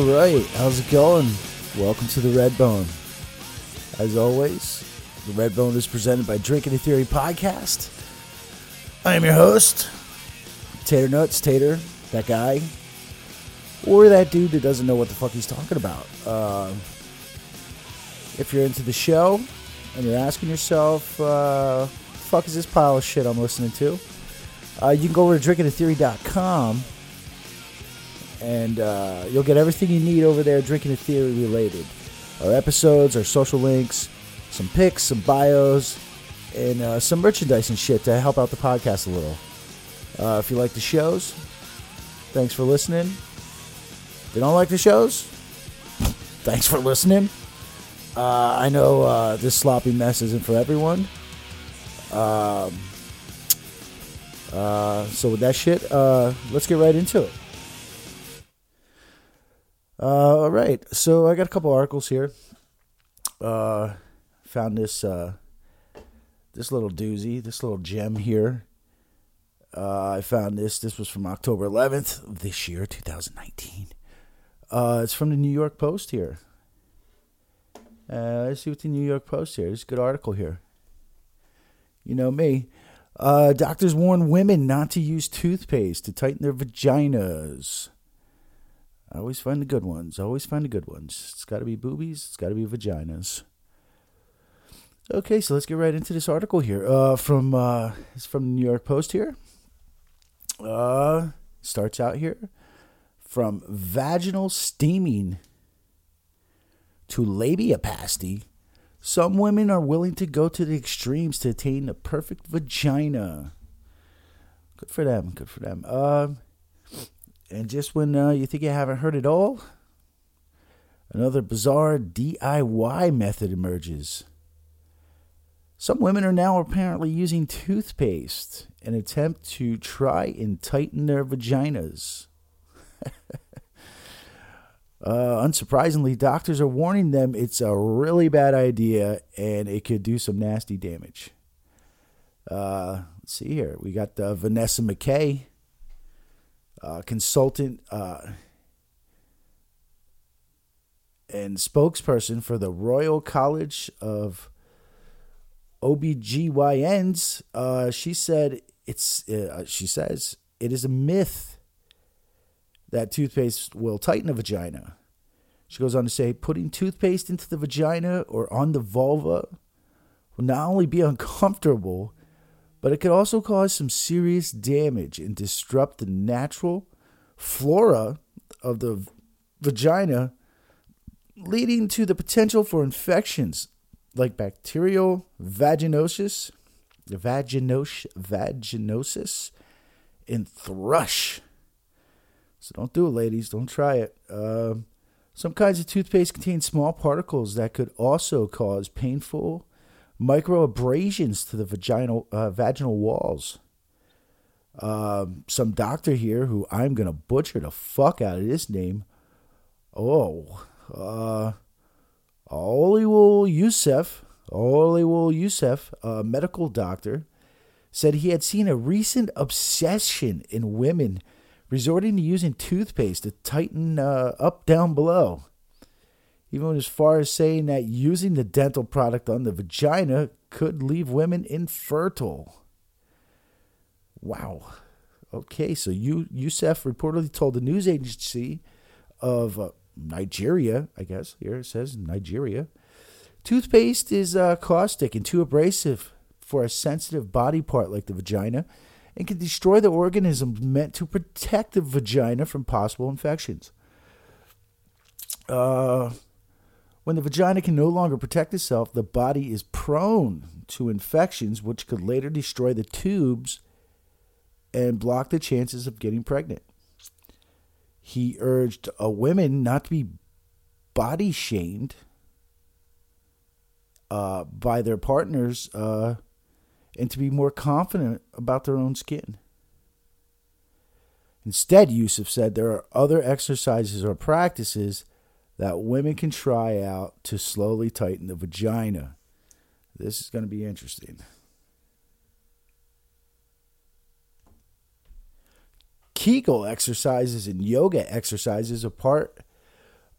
All right, how's it going? Welcome to the Red Bone. As always, the Red Bone is presented by Drinking a Theory podcast. I am your host, Tater Nuts, Tater, that guy, or that dude that doesn't know what the fuck he's talking about. Uh, if you're into the show and you're asking yourself, uh, fuck is this pile of shit I'm listening to? Uh, you can go over to drinkingatheory.com and uh, you'll get everything you need over there, Drinking a Theory related. Our episodes, our social links, some pics, some bios, and uh, some merchandise and shit to help out the podcast a little. Uh, if you like the shows, thanks for listening. If you don't like the shows, thanks for listening. Uh, I know uh, this sloppy mess isn't for everyone. Um, uh, so with that shit, uh, let's get right into it. Uh, all right, so I got a couple articles here. Uh, found this uh, this little doozy, this little gem here. Uh, I found this. This was from October 11th this year, 2019. Uh, it's from the New York Post here. Uh, let's see what the New York Post here. It's a good article here. You know me. Doctors warn women not to use toothpaste to tighten their vaginas. I always find the good ones. I always find the good ones. It's got to be boobies. It's got to be vaginas. Okay, so let's get right into this article here. Uh, from uh, it's from the New York Post here. Uh, starts out here from vaginal steaming to labiaplasty. Some women are willing to go to the extremes to attain the perfect vagina. Good for them. Good for them. Uh, and just when uh, you think you haven't heard it all, another bizarre DIY method emerges. Some women are now apparently using toothpaste in an attempt to try and tighten their vaginas. Uh, unsurprisingly, doctors are warning them it's a really bad idea and it could do some nasty damage. Uh, let's see here. We got uh, Vanessa McKay, uh, consultant uh, and spokesperson for the Royal College of OBGYNs. Uh, she said it's, she says, it is a myth that toothpaste will tighten a vagina. She goes on to say putting toothpaste into the vagina or on the vulva will not only be uncomfortable, but it could also cause some serious damage and disrupt the natural flora of the vagina, leading to the potential for infections like bacterial vaginosis, vaginos, vaginosis, and thrush. So don't do it, ladies. Don't try it. Uh, some kinds of toothpaste contain small particles that could also cause painful microabrasions to the vaginal uh, vaginal walls. Um, some doctor here, who I'm gonna butcher the fuck out of this name. Oh, uh, Oliwul Youssef, Oliwul Youssef, a medical doctor, said he had seen a recent obsession in women resorting to using toothpaste to tighten uh, up down below. Even as far as saying that using the dental product on the vagina could leave women infertile. Wow. Okay, so you, Youssef reportedly told the news agency of uh, Nigeria, I guess, here it says Nigeria, toothpaste is uh, caustic and too abrasive for a sensitive body part like the vagina and can destroy the organisms meant to protect the vagina from possible infections. Uh, when the vagina can no longer protect itself, the body is prone to infections, which could later destroy the tubes and block the chances of getting pregnant. He urged women not to be body shamed uh, by their partners uh, and to be more confident about their own skin. Instead, Yusuf said there are other exercises or practices that women can try out to slowly tighten the vagina. This is going to be interesting. Kegel exercises and yoga exercises are part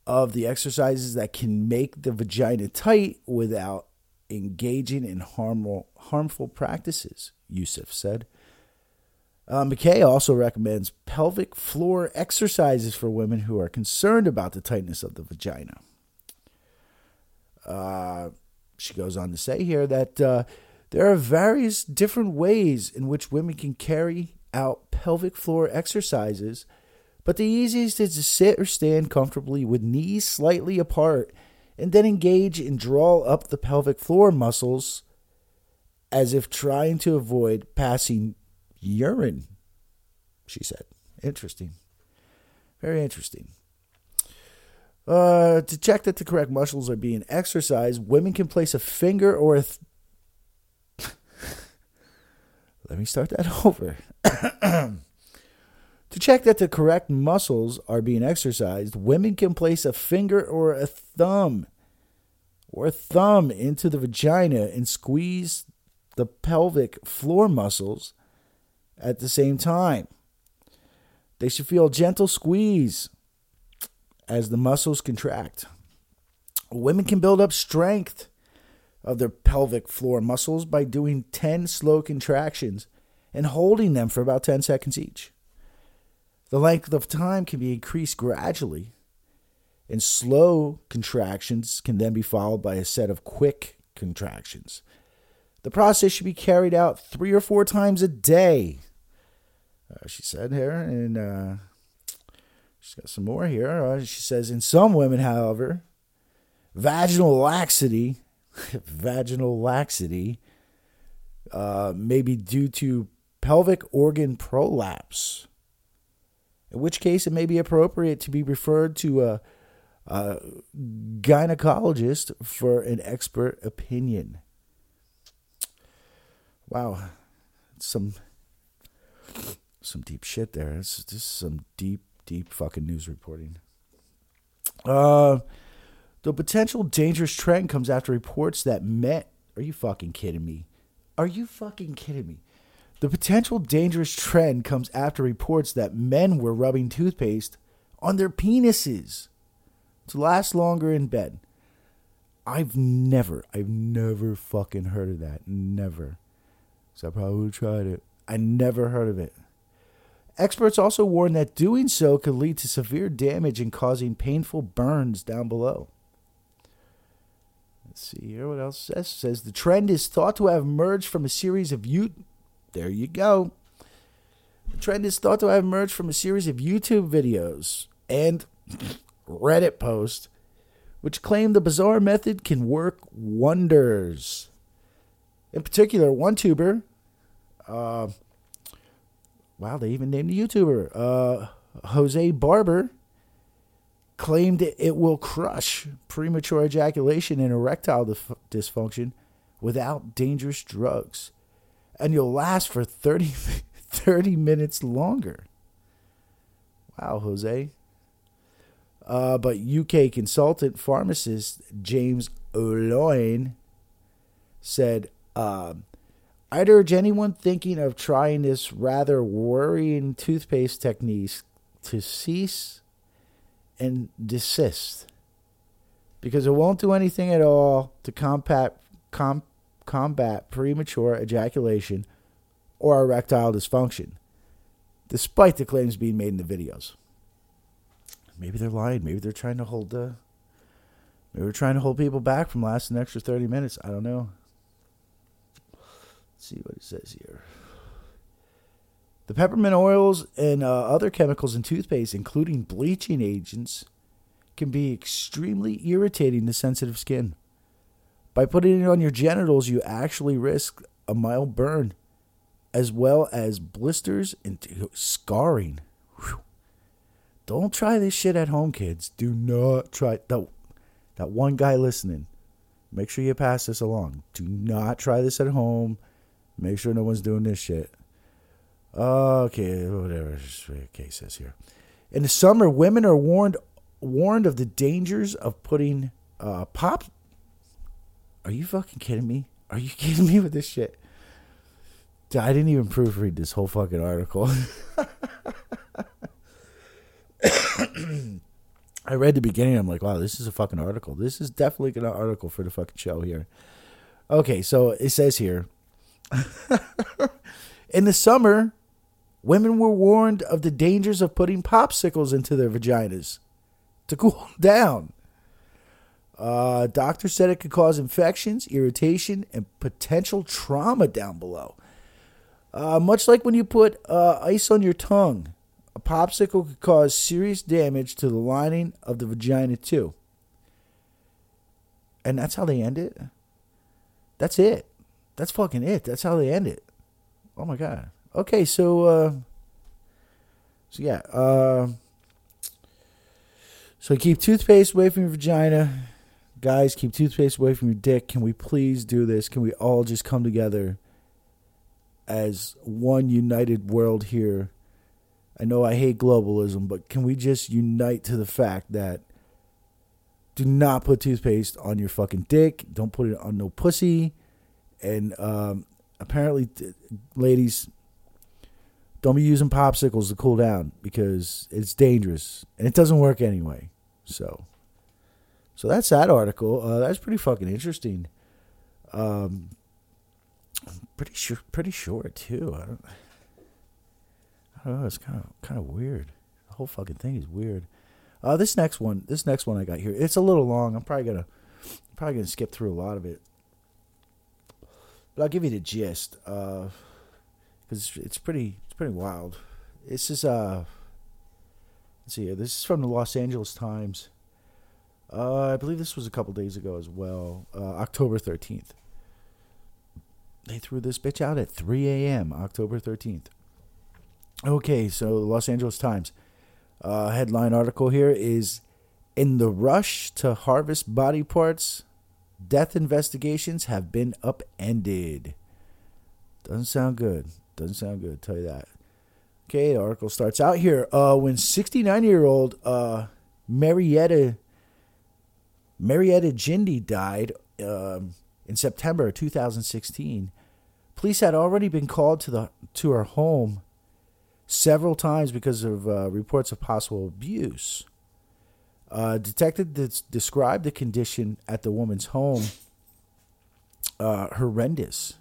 of the exercises that can make the vagina tight without engaging in harmful, harmful practices, Yusuf said. Uh, Mackay also recommends pelvic floor exercises for women who are concerned about the tightness of the vagina. Uh, she goes on to say here that uh, there are various different ways in which women can carry out pelvic floor exercises, but the easiest is to sit or stand comfortably with knees slightly apart and then engage and draw up the pelvic floor muscles as if trying to avoid passing urine, she said. Interesting. Very interesting. Uh, to check that the correct muscles are being exercised, women can place a finger or a. Th- Let me start that over. to check that the correct muscles are being exercised, women can place a finger or a thumb or thumb into the vagina and squeeze the pelvic floor muscles at the same time. They should feel a gentle squeeze as the muscles contract. Women can build up strength of their pelvic floor muscles by doing 10 slow contractions and holding them for about 10 seconds each. The length of time can be increased gradually, and slow contractions can then be followed by a set of quick contractions. The process should be carried out three or four times a day, uh, she said here, and uh, She's got some more here. Uh, she says, in some women, however, vaginal laxity, vaginal laxity, uh, may be due to pelvic organ prolapse. In which case, it may be appropriate to be referred to a, a gynecologist for an expert opinion. Wow, some some deep shit there. It's just some deep deep fucking news reporting. Uh, the potential dangerous trend comes after reports that men. Are you fucking kidding me? Are you fucking kidding me? The potential dangerous trend comes after reports that men were rubbing toothpaste on their penises to last longer in bed. I've never, I've never fucking heard of that. Never. So I probably tried it. I never heard of it. Experts also warn that doing so could lead to severe damage and causing painful burns down below. Let's see here what else says. Says the trend is thought to have emerged from a series of you. There you go. The trend is thought to have emerged from a series of YouTube videos and Reddit posts, which claim the bizarre method can work wonders. In particular, one tuber, uh, Wow, they even named a YouTuber. Uh, Jose Barber claimed it will crush premature ejaculation and erectile dif- dysfunction without dangerous drugs. And you'll last for 30, 30 minutes longer. Wow, Jose. Uh, but UK consultant pharmacist James O'Loyne said, uh, I'd urge anyone thinking of trying this rather worrying toothpaste technique to cease and desist because it won't do anything at all to combat, com, combat premature ejaculation or erectile dysfunction, despite the claims being made in the videos. Maybe they're lying. Maybe they're trying to hold the. Maybe they're trying to hold people back from lasting an extra 30 minutes. I don't know. Let's see what it says here. The peppermint oils and uh, other chemicals in toothpaste, including bleaching agents, can be extremely irritating to sensitive skin. By putting it on your genitals, you actually risk a mild burn, as well as blisters and scarring. Whew. Don't try this shit at home, kids. Do not try. That, that one guy listening, make sure you pass this along. Do not try this at home Make sure no one's doing this shit. Okay, whatever case says here. In the summer, women are warned warned of the dangers of putting uh, pop. Are you fucking kidding me? Are you kidding me with this shit? I didn't even proofread this whole fucking article. I read the beginning. I'm like, wow, this is a fucking article. This is definitely an article for the fucking show here. Okay, so it says here in the summer, women were warned of the dangers of putting popsicles into their vaginas to cool down. Uh, doctor said it could cause infections, irritation, and potential trauma down below. Uh, much like when you put uh, ice on your tongue, a popsicle could cause serious damage to the lining of the vagina, too. And that's how they end it? That's it. That's fucking it. That's how they end it. Oh my god. Okay, so uh so yeah, uh so keep toothpaste away from your vagina. Guys, keep toothpaste away from your dick. Can we please do this? Can we all just come together as one united world here? I know I hate globalism, but can we just unite to the fact that do not put toothpaste on your fucking dick. Don't put it on no pussy. And um, apparently, ladies, don't be using popsicles to cool down because it's dangerous and it doesn't work anyway. So, so that's that article. Uh, that's pretty fucking interesting. Um, pretty sure, pretty short too. I don't, I don't know. It's kind of kind of weird. The whole fucking thing is weird. Uh, this next one, this next one I got here, it's a little long. I'm probably gonna, probably gonna skip through a lot of it, but I'll give you the gist. Because it's pretty, it's pretty wild. This is uh, let's see, this is from the Los Angeles Times. Uh, I believe this was a couple days ago as well, uh, October thirteenth. They threw this bitch out at 3 a.m. October 13th. Okay, so the Los Angeles Times. Uh, headline article here is In the rush to harvest body parts, death investigations have been upended. Doesn't sound good. Doesn't sound good, tell you that. Okay, the article starts out here. Uh, when 69 year old uh, Marietta, Marietta Jindy died um, in September 2016, police had already been called to, the, to her home several times because of uh, reports of possible abuse. Uh, detectives described the condition at the woman's home uh, horrendous.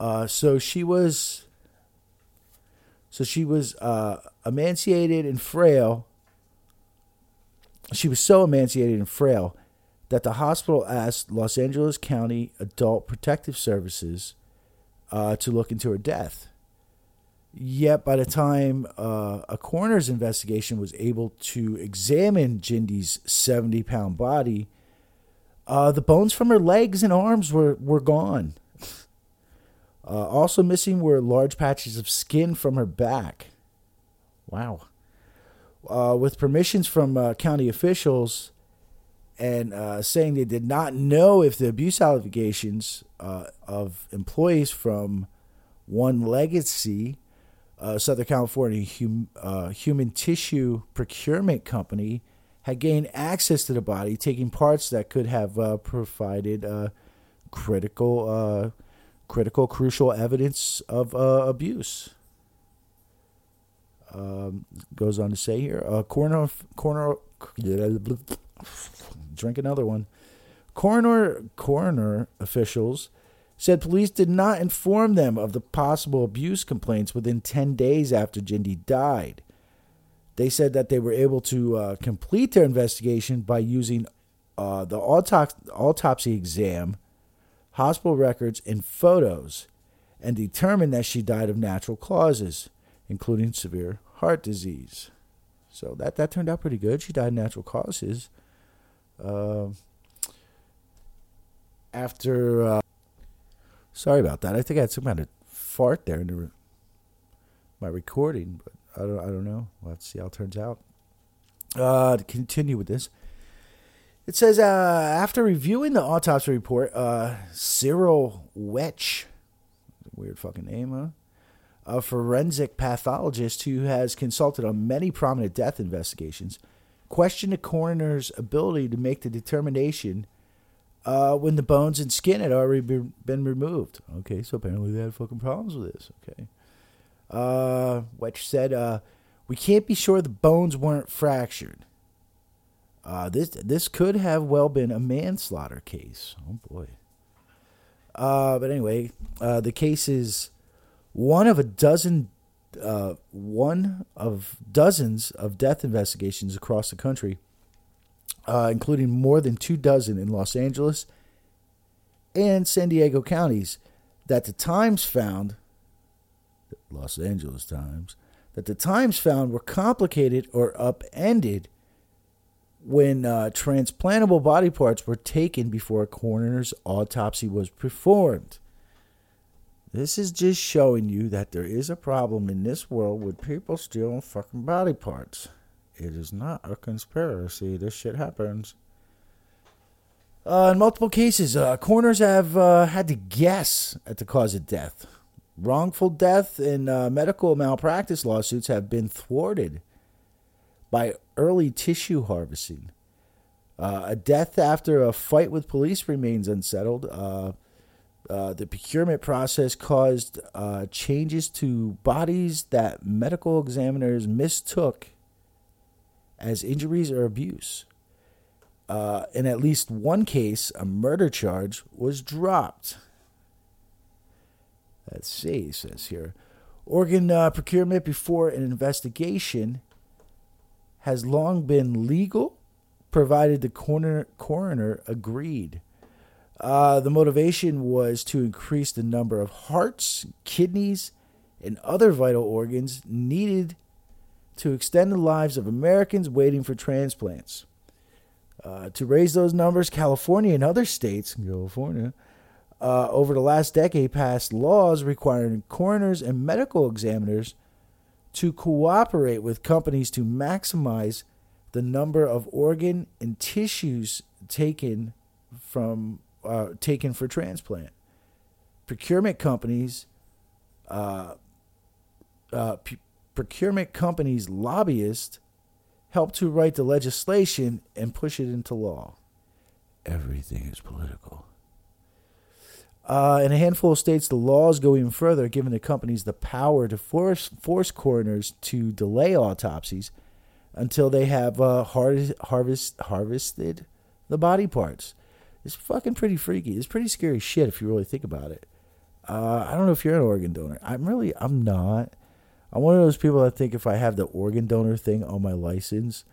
Uh, so she was, so she was uh, emaciated and frail. She was so emaciated and frail that the hospital asked Los Angeles County Adult Protective Services uh, to look into her death. Yet, by the time uh, a coroner's investigation was able to examine Jindy's 70 pound body, uh, the bones from her legs and arms were, were gone. Uh, also missing were large patches of skin from her back. Wow. Uh, with permissions from uh, county officials, and uh, saying they did not know if the abuse allegations uh, of employees from One Legacy, uh, Southern California hum, uh, human tissue procurement company, had gained access to the body, taking parts that could have uh, provided uh, critical, critical, crucial evidence of abuse. Um, goes on to say here, coroner, coroner drink another one. Coroner coroner officials said police did not inform them of the possible abuse complaints within 10 days after Jindy died. They said that they were able to uh, complete their investigation by using uh, the autopsy, autopsy exam, hospital records, and photos, and determined that she died of natural causes, including severe heart disease. So that, that turned out pretty good. She died of natural causes. Uh, after, uh, sorry about that. I think I had some kind of fart there in the, my recording, but I don't, I don't know. Let's see how it turns out. Uh, to continue with this, it says uh, after reviewing the autopsy report, uh, Cyril Wecht, weird fucking name, huh? A forensic pathologist who has consulted on many prominent death investigations questioned the coroner's ability to make the determination uh, when the bones and skin had already been, been removed. Okay, so apparently they had fucking problems with this. Okay. Uh, Wecht said, uh, We can't be sure the bones weren't fractured. Uh, this this could have well been a manslaughter case. Oh boy. Uh, but anyway, uh, the case is one of a dozen, uh, one of dozens of death investigations across the country, uh, including more than two dozen in Los Angeles and San Diego counties, that the Times found, Los Angeles Times, that the Times found were complicated or upended when uh, transplantable body parts were taken before a coroner's autopsy was performed. This is just showing you that there is a problem in this world with people stealing fucking body parts. It is not a conspiracy. This shit happens. Uh, in multiple cases, uh, coroners have uh, had to guess at the cause of death. Wrongful death and uh, medical malpractice lawsuits have been thwarted by early tissue harvesting. Uh, a death after a fight with police remains unsettled. Uh, the procurement process caused changes to bodies that medical examiners mistook as injuries or abuse. Uh, in at least one case, a murder charge was dropped. Let's see, says here. Organ uh, procurement before an investigation has long been legal, provided the coroner, coroner agreed. Uh, the motivation was to increase the number of hearts, kidneys, and other vital organs needed to extend the lives of Americans waiting for transplants. Uh, to raise those numbers, California and other states, California, uh, over the last decade passed laws requiring coroners and medical examiners to cooperate with companies to maximize the number of organ and tissues taken from uh, taken for transplant. Procurement companies, uh, uh, p- procurement companies lobbyists help to write the legislation and push it into law. Everything is political. Uh, in a handful of states, the laws go even further, giving the companies the power to force force coroners to delay autopsies until they have uh, harvest harvested the body parts. It's fucking pretty freaky. It's pretty scary shit if you really think about it. Uh, I don't know if you're an organ donor. I'm really, I'm not. I'm one of those people that think if I have the organ donor thing on my license,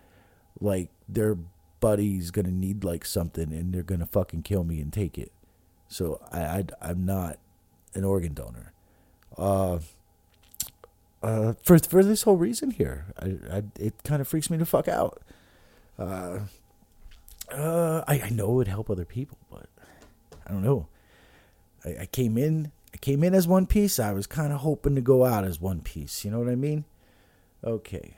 like their buddy's gonna need like something and they're gonna fucking kill me and take it. So I, I am not an organ donor. Uh, uh, for for this whole reason here, I, I it kind of freaks me to fuck out. Uh, uh, I, I know it would help other people, but I don't know. I, I came in I came in as one piece. I was kind of hoping to go out as one piece. You know what I mean? Okay.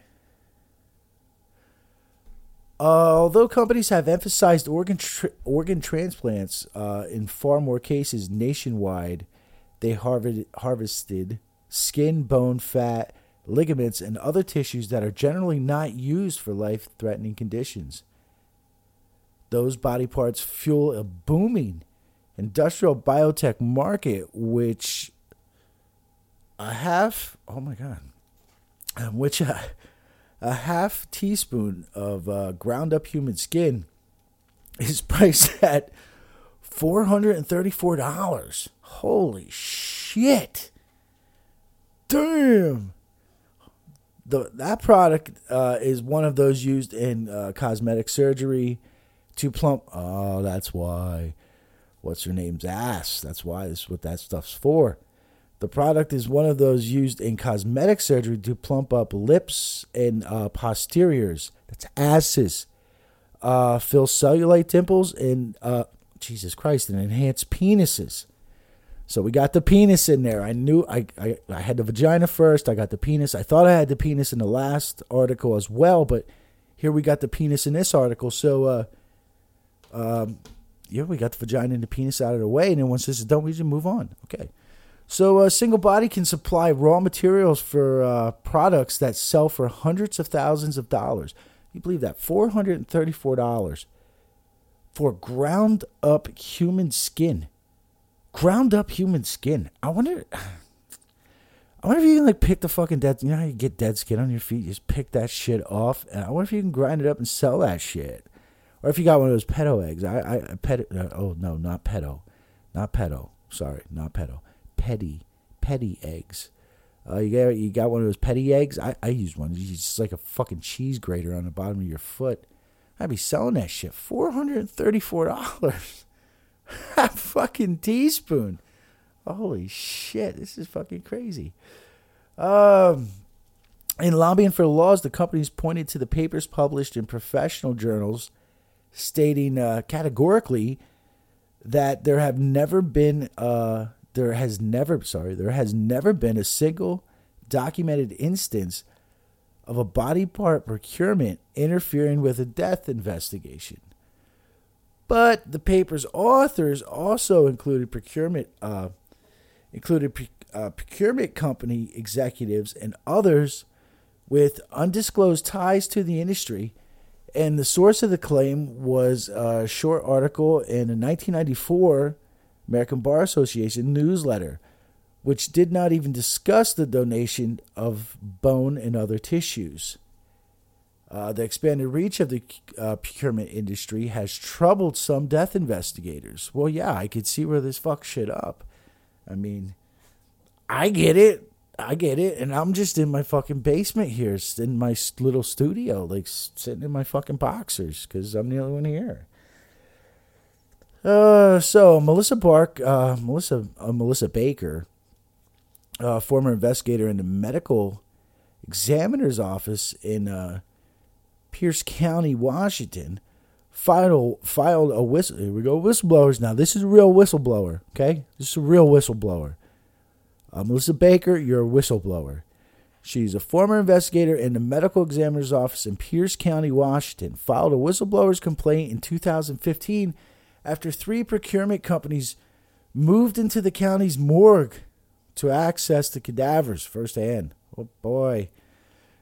Uh, although companies have emphasized organ tra- organ transplants uh, in far more cases nationwide, they harvested, harvested skin, bone, fat, ligaments, and other tissues that are generally not used for life threatening conditions. Those body parts fuel a booming industrial biotech market, which a half, oh my God, which a, a half teaspoon of uh, ground up human skin is priced at $434. Holy shit. Damn. The, that product uh, is one of those used in uh, cosmetic surgery to plump. Oh, that's why. What's her name's ass? That's why. This is what that stuff's for. The product is one of those used in cosmetic surgery to plump up lips and uh, posteriors. That's asses. Uh, fill cellulite dimples and uh, Jesus Christ and enhance penises. So we got the penis in there. I knew I, I I had the vagina first. I got the penis. I thought I had the penis in the last article as well, but here we got the penis in this article. So uh, um, yeah, we got the vagina and the penis out of the way, and then once this is done, we just move on. Okay. So a single body can supply raw materials for uh, products that sell for hundreds of thousands of dollars. You believe that? Four hundred and thirty-four dollars for ground up human skin. Ground up human skin. I wonder. I wonder if you can like pick the fucking dead. You know how you get dead skin on your feet? You just pick that shit off, and I wonder if you can grind it up and sell that shit. Or if you got one of those pedo eggs. I I, pet. Uh, oh no, not pedo, not pedo. Sorry, not pedo. Petty, petty eggs. Uh, you got you got one of those petty eggs. I I use one. It's just like a fucking cheese grater on the bottom of your foot. I'd be selling that shit four hundred and thirty four dollars. a fucking teaspoon. Holy shit, this is fucking crazy. Um, in lobbying for laws, the companies pointed to the papers published in professional journals stating uh, categorically that there have never been uh, there has never sorry there has never been a single documented instance of a body part procurement interfering with a death investigation. But the paper's authors also included procurement uh, included uh, procurement company executives and others with undisclosed ties to the industry. And the source of the claim was a short article in a 1994 American Bar Association newsletter, which did not even discuss the donation of bone and other tissues. Uh, the expanded reach of the uh, procurement industry has troubled some death investigators. Well, yeah, I could see where this fucks shit up. I mean, I get it. I get it. And I'm just in my fucking basement here, in my little studio, like sitting in my fucking boxers because I'm the only one here. Uh, so Melissa Park, uh, Melissa, uh, Melissa Baker, uh, former investigator in the medical examiner's office in uh, Pierce County, Washington, filed filed a whistle. Here we go, whistleblowers. Now this is a real whistleblower. Okay, this is a real whistleblower. Uh, Melissa Baker, you're a whistleblower. She's a former investigator in the medical examiner's office in Pierce County, Washington. Filed a whistleblower's complaint in 2015 after three procurement companies moved into the county's morgue to access the cadavers firsthand. Oh boy.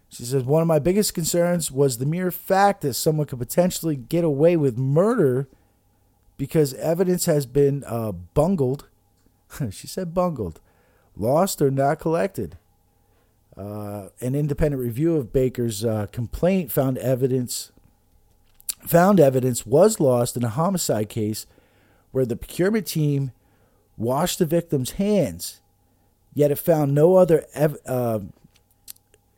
She says, One of my biggest concerns was the mere fact that someone could potentially get away with murder because evidence has been uh, bungled. she said bungled, lost, or not collected. Uh, an independent review of Baker's uh, complaint found evidence found evidence was lost in a homicide case where the procurement team washed the victim's hands, yet it found no other ev- uh,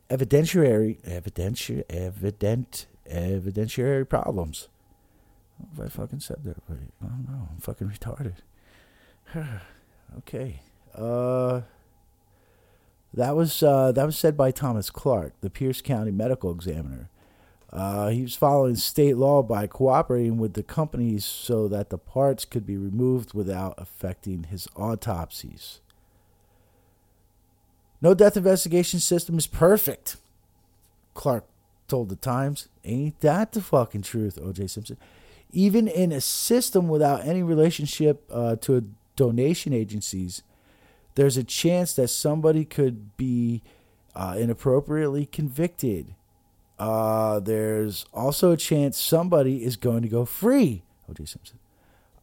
evidentiary evidenti- evident evidentiary problems. I I fucking said that right. I don't know. I'm fucking retarded. okay. Uh that was uh, that was said by Thomas Clark, the Pierce County medical examiner. Uh, he was following state law by cooperating with the companies so that the parts could be removed without affecting his autopsies. No death investigation system is perfect, Clark told the Times. Ain't that the fucking truth, O.J. Simpson? Even in a system without any relationship uh, to donation agencies, there's a chance that somebody could be uh, inappropriately convicted. Uh, there's also a chance somebody is going to go free. O.J. Simpson.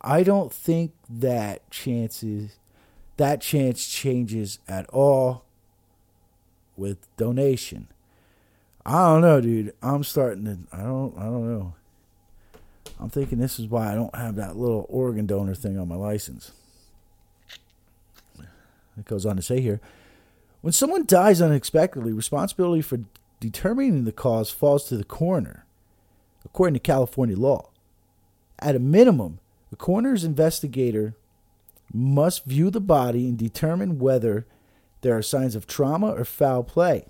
I don't think that chances that chance changes at all with donation. I don't know, dude. I'm starting to. I don't. I don't know. I'm thinking this is why I don't have that little organ donor thing on my license. It goes on to say here, when someone dies unexpectedly, responsibility for determining the cause falls to the coroner, according to California law. At a minimum, the coroner's investigator must view the body and determine whether there are signs of trauma or foul play.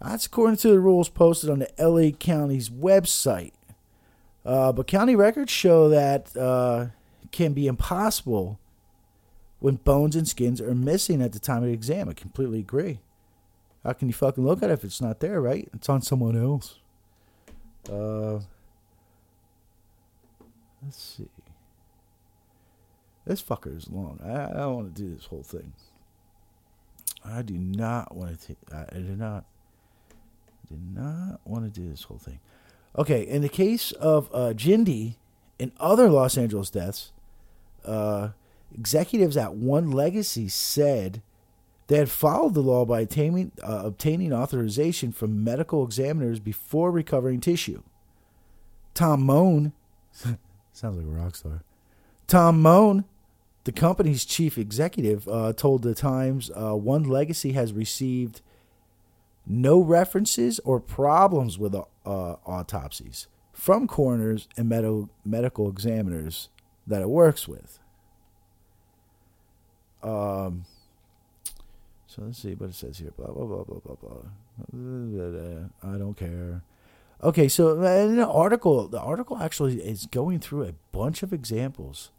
That's according to the rules posted on the LA County's website. Uh, but county records show that uh, can be impossible when bones and skins are missing at the time of the exam. I completely agree. How can you fucking look at it if it's not there, right? It's on someone else. Uh, let's see. This fucker is long. I, I don't want to do this whole thing. I do not want to. I, do not. Did not want to do this whole thing. Okay, in the case of uh, Jindy and other Los Angeles deaths, uh, executives at One Legacy said They had followed the law by obtaining, uh, obtaining authorization from medical examiners before recovering tissue. Tom Mone, sounds like a rock star. Tom Mone, the company's chief executive, uh, told the Times uh, One Legacy has received no references or problems with uh, autopsies from coroners and med- medical examiners that it works with. Um, so let's see what it says here. Blah blah blah blah blah blah. I don't care. Okay, so in the article, the article actually is going through a bunch of examples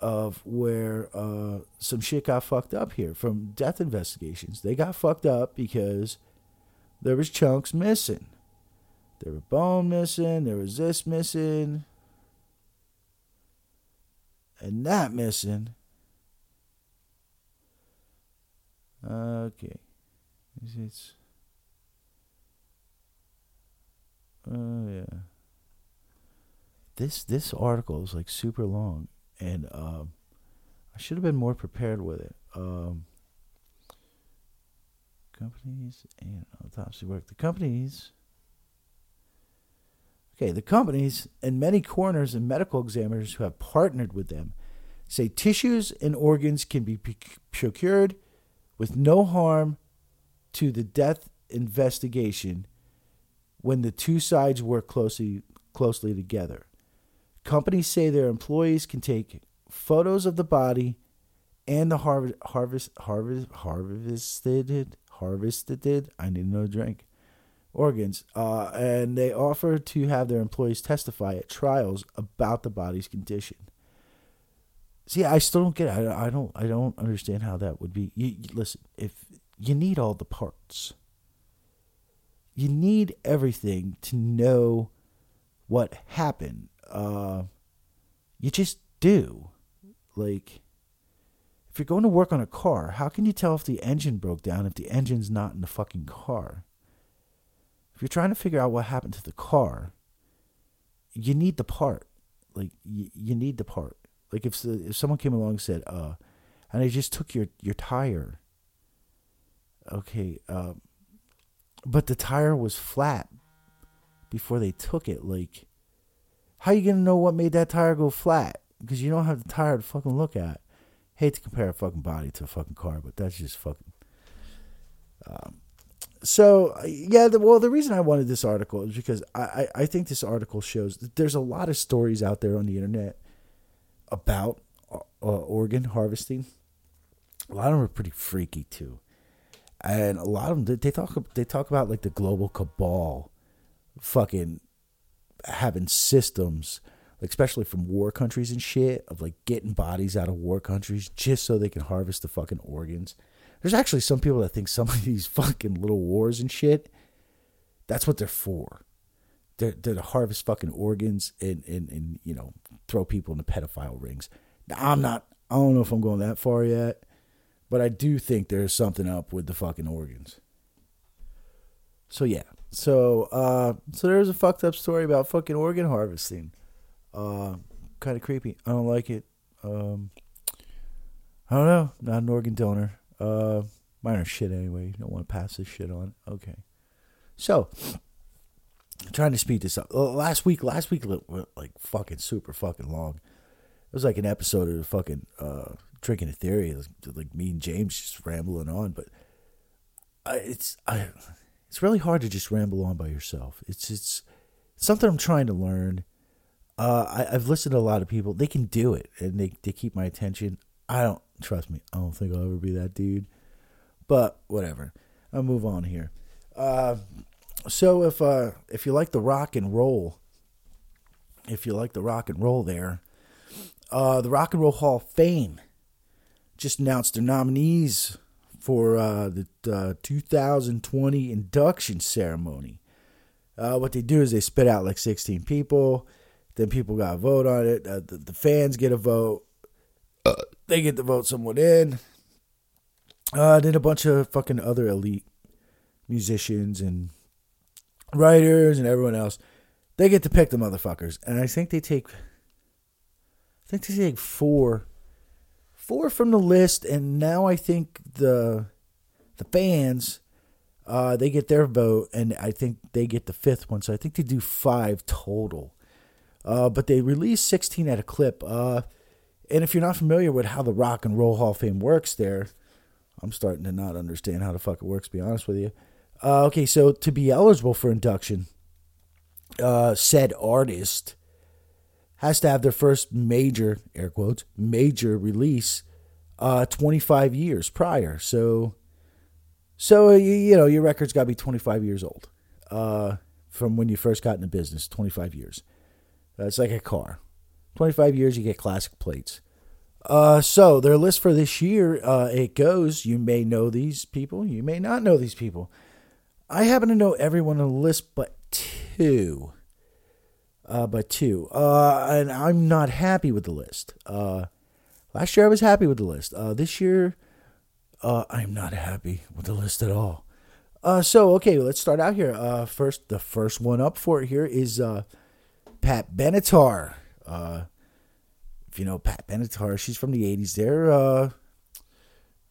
of where uh, some shit got fucked up here from death investigations. They got fucked up because there was chunks missing. There were bone missing. There was this missing, and that missing. Okay, it's. Oh yeah. This this article is like super long, and um, I should have been more prepared with it. Um, companies and autopsy work. The companies. Okay, the companies and many coroners and medical examiners who have partnered with them say tissues and organs can be procured with no harm to the death investigation when the two sides work closely closely together. Companies say their employees can take photos of the body and the harvest harvest harvest harvested harvested I need another drink organs uh, and they offer to have their employees testify at trials about the body's condition. See, I still don't get it. I, I don't I don't understand how that would be. You, you, listen, if you need all the parts, you need everything to know what happened. Uh, you just do. Like, if you're going to work on a car, how can you tell if the engine broke down if the engine's not in the fucking car? If you're trying to figure out what happened to the car, you need the part. Like, you, you need the part. Like, if, if someone came along and said, uh, and I just took your, your tire, okay, uh, but the tire was flat before they took it. Like, how you gonna know what made that tire go flat? Because you don't have the tire to fucking look at. Hate to compare a fucking body to a fucking car, but that's just fucking. Um, so yeah, the, well, the reason I wanted this article is because I, I, I think this article shows that there's a lot of stories out there on the internet about uh, organ harvesting. A lot of them are pretty freaky too and a lot of them they talk they talk about like the global cabal, fucking having systems, like especially from war countries and shit, of like getting bodies out of war countries just so they can harvest the fucking organs. There's actually some people that think some of these fucking little wars and shit, that's what they're for. They're, they're to harvest fucking organs and, and, and, you know, throw people into pedophile rings. I'm not, I don't know if I'm going that far yet. But I do think there's something up with the fucking organs. So yeah. So uh so there's a fucked up story about fucking organ harvesting. Uh kind of creepy. I don't like it. Um I don't know. Not an organ donor. Uh mine are shit anyway. You don't want to pass this shit on. Okay. So I'm trying to speed this up. Last week, last week, like fucking super fucking long. It was like an episode of the fucking uh, drinking a theory, like me and James just rambling on. But I, it's I, it's really hard to just ramble on by yourself. It's it's, something I'm trying to learn. Uh, I, I've listened to a lot of people; they can do it, and they they keep my attention. I don't trust me. I don't think I'll ever be that dude. But whatever. I'll move on here. Uh, so if uh, if you like the rock and roll, if you like the rock and roll, there, uh, the Rock and Roll Hall of Fame just announced their nominees for uh, the uh, 2020 induction ceremony. Uh, what they do is they spit out like 16 people. Then people got a vote on it. Uh, the, the, fans get a vote. They get to vote someone in. Then a bunch of fucking other elite musicians and writers and everyone else. They get to pick the motherfuckers. And I think they take. I think they take four four from the list, and now I think the the fans uh, they get their vote, and I think they get the fifth one. So I think they do five total. Uh, but they release 16 at a clip. Uh, and if you're not familiar with how the Rock and Roll Hall of Fame works there, I'm starting to not understand how the fuck it works, to be honest with you. Uh, okay, so to be eligible for induction, uh, said artist has to have their first major, air quotes, major release uh, 25 years prior. So, so you, you know, your record's got to be 25 years old uh, from when you first got into business, 25 years. That's like a car. 25 years, you get classic plates. Uh, so their list for this year, uh, it goes. You may know these people, you may not know these people. I happen to know everyone on the list but two. Uh, but two. Uh, and I'm not happy with the list. Uh, last year I was happy with the list. Uh, this year, uh, I'm not happy with the list at all. Uh, so okay, let's start out here. First, the first one up for it here is Pat Benatar. If you know Pat Benatar, she's from the '80s. There,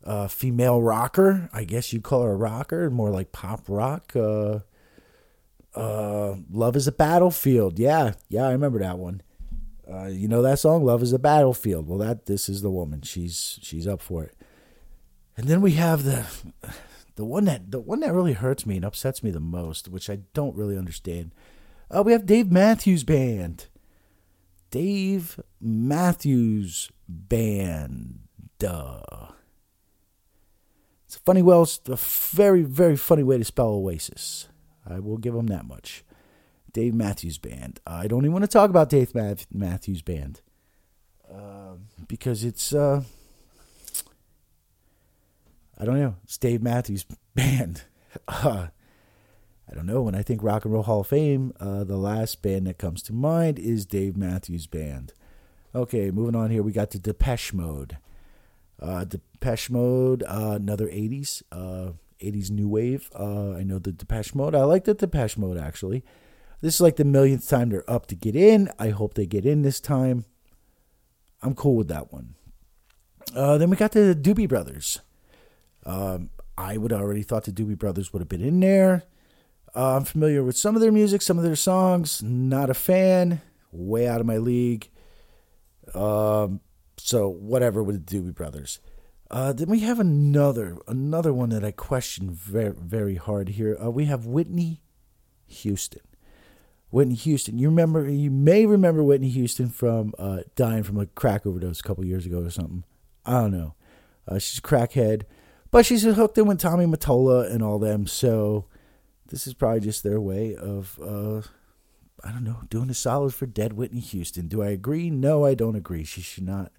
uh, female rocker. I guess you'd call her a rocker, more like pop rock. Uh, uh, Love is a Battlefield. Yeah, yeah, I remember that one. Uh, you know that song, Love is a Battlefield. Well, that this is the woman. She's she's up for it. And then we have the the one that the one that really hurts me and upsets me the most, which I don't really understand. Uh, we have Dave Matthews Band. Dave Matthews Band. Duh. It's a funny, well, it's a very, very funny way to spell Oasis. I will give them that much. Dave Matthews Band. I don't even want to talk about Dave Matthews Band uh, because it's, uh, I don't know, it's Dave Matthews Band. Uh, I don't know. When I think Rock and Roll Hall of Fame, uh, the last band that comes to mind is Dave Matthews Band. Okay, moving on here, we got the Depeche Mode. Uh, Depeche Mode, uh, another 80s, uh, 80s new wave. Uh, I know the Depeche Mode. I like the Depeche Mode actually. This is like the millionth time they're up to get in. I hope they get in this time. I'm cool with that one. Uh, then we got the Doobie Brothers. Um, I would already thought the Doobie Brothers would have been in there. Uh, I'm familiar with some of their music, some of their songs. Not a fan. Way out of my league. Um, so whatever with the Doobie Brothers. Uh, then we have another another one that I question very very hard here. Uh, we have Whitney Houston. Whitney Houston. You remember? You may remember Whitney Houston from uh, dying from a crack overdose a couple years ago or something. I don't know. Uh, she's a crackhead, but she's hooked in with Tommy Mottola and all them. So this is probably just their way of uh, I don't know doing a solid for dead Whitney Houston. Do I agree? No, I don't agree. She should not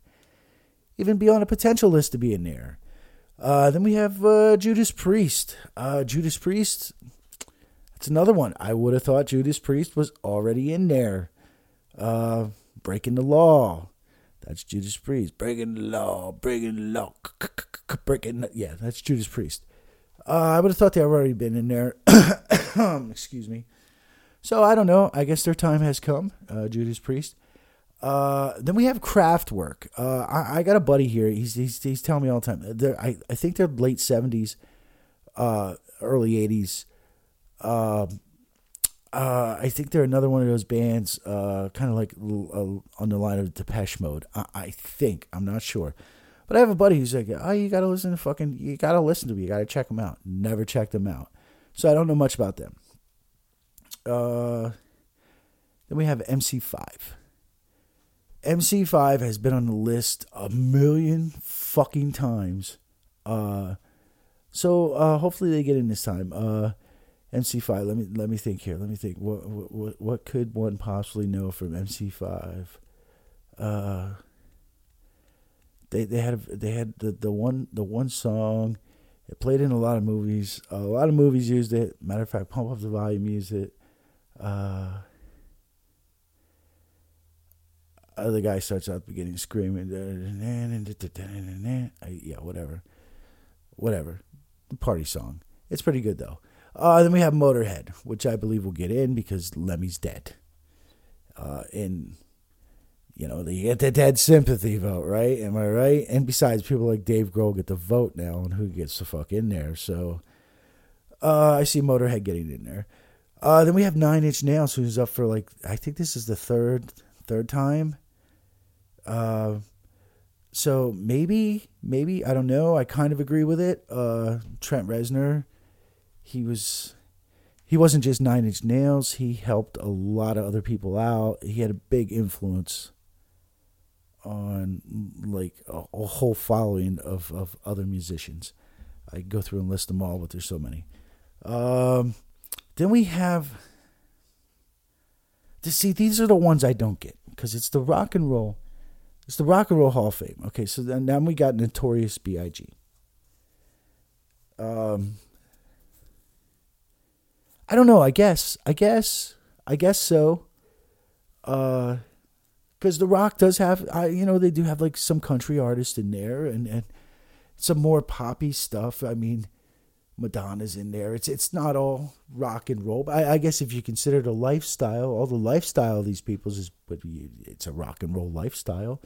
even be on a potential list to be in there. Uh, then we have uh, Judas Priest. Uh, Judas Priest, that's another one. I would have thought Judas Priest was already in there. Uh, breaking the law. That's Judas Priest. Breaking the law. Breaking the law. Breaking. Yeah, that's Judas Priest. Uh, I would have thought they had already been in there. Excuse me. So I don't know. I guess their time has come. Uh, Judas Priest. Uh, then we have Kraftwerk. Uh, I, I, got a buddy here. He's, he's, he's telling me all the time. They're, I, I think they're late 70s, uh, early 80s. Um, uh, I think they're another one of those bands, uh, kind of like uh, on the line of Depeche Mode. I, I, think. I'm not sure. But I have a buddy who's like, oh, you got to listen to fucking, you got to listen to me. You got to check them out. Never checked them out. So I don't know much about them. Uh, then we have MC5. MC5 has been on the list a million fucking times. Uh, so uh, hopefully they get in this time. Uh, MC5. Let me let me think here. Let me think. What what what could one possibly know from MC5? Uh, they they had they had the, the one the one song. It played in a lot of movies. a lot of movies used it. Matter of fact, Pump Up the Volume used it. Uh, other guy starts out beginning screaming, yeah, whatever, whatever, the party song. It's pretty good though. Uh, then we have Motorhead, which I believe will get in because Lemmy's dead. Uh, and you know, they get the dead sympathy vote, right? Am I right? And besides, people like Dave Grohl get the vote now, and who gets the fuck in there? So, uh, I see Motorhead getting in there. Uh, then we have Nine Inch Nails, who's up for like I think this is the third third time. Uh, so maybe maybe I don't know. I kind of agree with it. Uh, Trent Reznor, he was he wasn't just Nine Inch Nails. He helped a lot of other people out. He had a big influence on like a, a whole following of, of other musicians. I go through and list them all, but there's so many. Um, then we have. To see, these are the ones I don't get because it's the rock and roll. It's the Rock and Roll Hall of Fame. Okay, so then now we got Notorious B.I.G. Um, I don't know. I guess. I guess. I guess so. Uh, because The Rock does have, I you know, they do have like some country artists in there and and some more poppy stuff. I mean, Madonna's in there. It's it's not all rock and roll. I, I guess if you consider the lifestyle, all the lifestyle of these people's is, but it's a rock and roll lifestyle.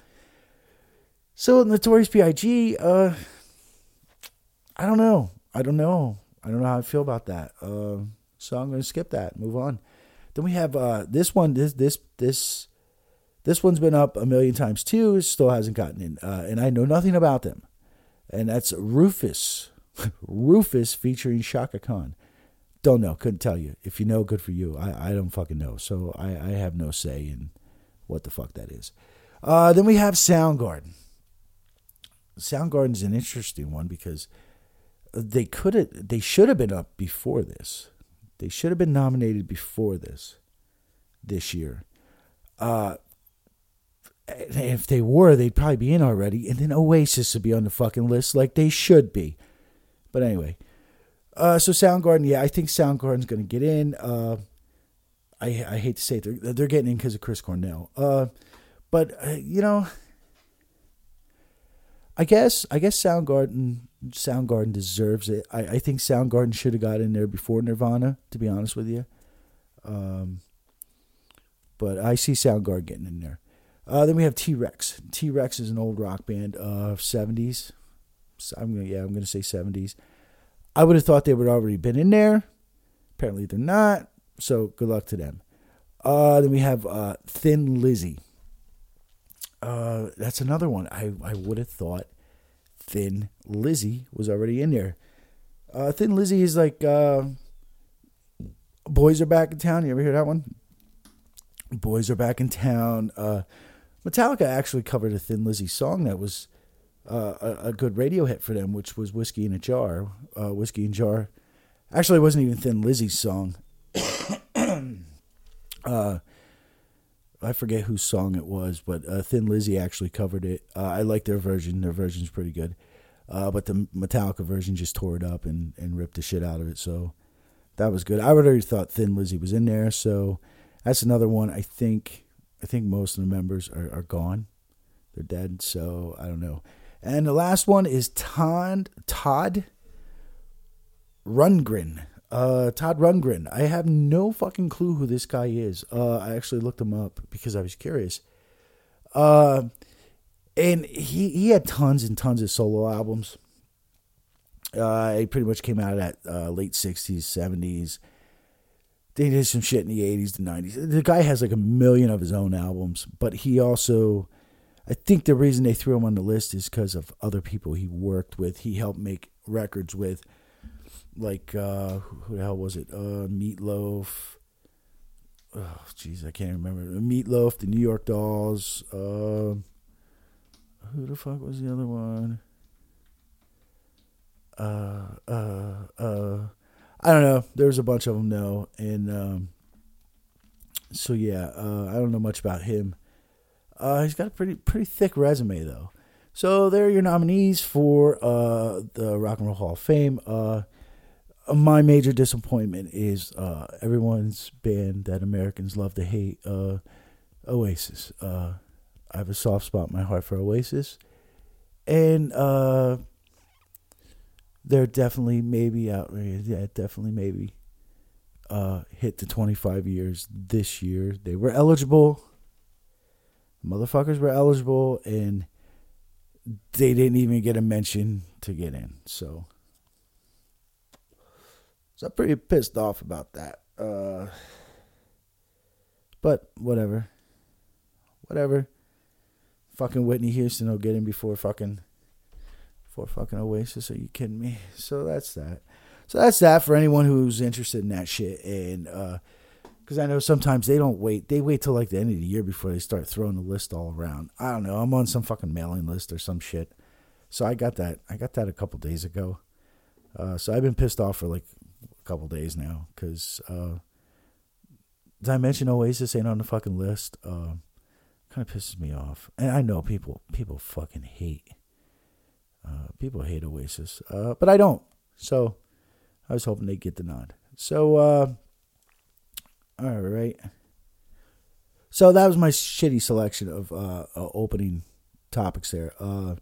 So Notorious B.I.G. Uh, I don't know. I don't know. I don't know how I feel about that. Uh, so I'm going to skip that. Move on. Then we have uh, this one. This this this this one's been up a million times too. Still hasn't gotten in, uh, and I know nothing about them. And that's Rufus, Rufus featuring Chaka Khan. Don't know. Couldn't tell you. If you know, good for you. I, I don't fucking know. So I, I have no say in what the fuck that is. Uh, then we have Soundgarden. Soundgarden's an interesting one because they could have, they should have been up before this. They should have been nominated before this, this year. Uh, if they were, they'd probably be in already, and then Oasis would be on the fucking list like they should be. But anyway, uh, so Soundgarden, yeah, I think Soundgarden's going to get in. Uh, I I hate to say it, they're they're getting in because of Chris Cornell. Uh, but uh, you know, I guess I guess Soundgarden Soundgarden deserves it. I, I think Soundgarden should have got in there before Nirvana, to be honest with you. Um, but I see Soundgarden getting in there. Uh, then we have T Rex. T Rex is an old rock band of seventies. I'm gonna yeah I'm gonna say seventies. I would have thought they would already been in there. Apparently they're not. So good luck to them. Uh, then we have uh, Thin Lizzy. Uh, that's another one. I, I would have thought Thin Lizzy was already in there. Uh, Thin Lizzy is like uh, Boys Are Back in Town. You ever hear that one? Boys Are Back in Town. Uh, Metallica actually covered a Thin Lizzy song that was uh, a, a, good radio hit for them, which was Whiskey in a Jar. Uh, Whiskey in Jar. Actually, it wasn't even Thin Lizzy's song. I forget whose song it was, but uh, Thin Lizzy actually covered it. Uh, I like their version. Their version's pretty good. Uh, but the Metallica version just tore it up and, and ripped the shit out of it. So that was good. I already thought Thin Lizzy was in there. So that's another one. I think I think most of the members are, are gone. They're dead. So I don't know. And the last one is Todd Todd Rundgren. Uh, Todd Rundgren. I have no fucking clue who this guy is. Uh, I actually looked him up because I was curious. Uh, and he he had tons and tons of solo albums. Uh, he pretty much came out of that uh, late '60s, '70s. They did some shit in the '80s, the '90s. The guy has like a million of his own albums, but he also, I think the reason they threw him on the list is because of other people he worked with. He helped make records with like uh, who the hell was it? Uh, Meatloaf. Oh, jeez, I can't remember. Meatloaf, the New York Dolls. Uh, who the fuck was the other one? Uh, uh, uh, I don't know. There's a bunch of them though, and um, so yeah, uh, I don't know much about him. Uh, he's got a pretty pretty thick resume though. So there are your nominees for uh, the Rock and Roll Hall of Fame. Uh, my major disappointment is uh, everyone's band that Americans love to hate, uh, Oasis. Uh, I have a soft spot in my heart for Oasis, and uh, they're definitely maybe out. Yeah, definitely maybe uh, hit the 25 years this year. They were eligible. Motherfuckers were eligible and they didn't even get a mention to get in. So, so I'm pretty pissed off about that. Uh, but whatever. Whatever. Fucking Whitney Houston will get in before fucking before fucking Oasis. Are you kidding me? So that's that. So that's that for anyone who's interested in that shit. And uh because I know sometimes they don't wait. They wait till like the end of the year before they start throwing the list all around. I don't know. I'm on some fucking mailing list or some shit. So I got that. I got that a couple days ago. Uh, so I've been pissed off for like couple days now because uh, did I mention Oasis ain't on the fucking list? Uh, kind of pisses me off. And I know people people fucking hate. Uh, people hate Oasis, uh, but I don't. So I was hoping they'd get the nod. So uh, all right. So that was my shitty selection of uh, uh, opening topics there. Uh,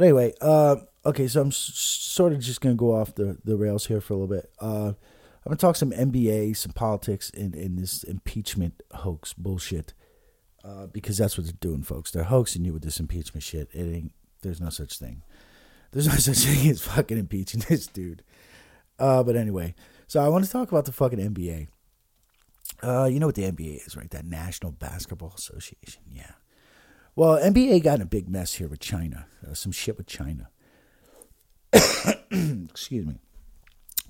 but anyway, uh, okay, so I'm s- sort of just gonna go off the, the rails here for a little bit. Uh, I'm gonna talk some NBA, some politics, and, and this impeachment hoax bullshit. Uh, because that's what they're doing, folks. They're hoaxing you with this impeachment shit. It ain't. There's no such thing. There's no such thing as fucking impeaching this dude. Uh, but anyway, so I want to talk about the fucking NBA. Uh, you know what the NBA is, right? That National Basketball Association. Yeah. Well, NBA got in a big mess here with China. Uh, some shit with China. Excuse me.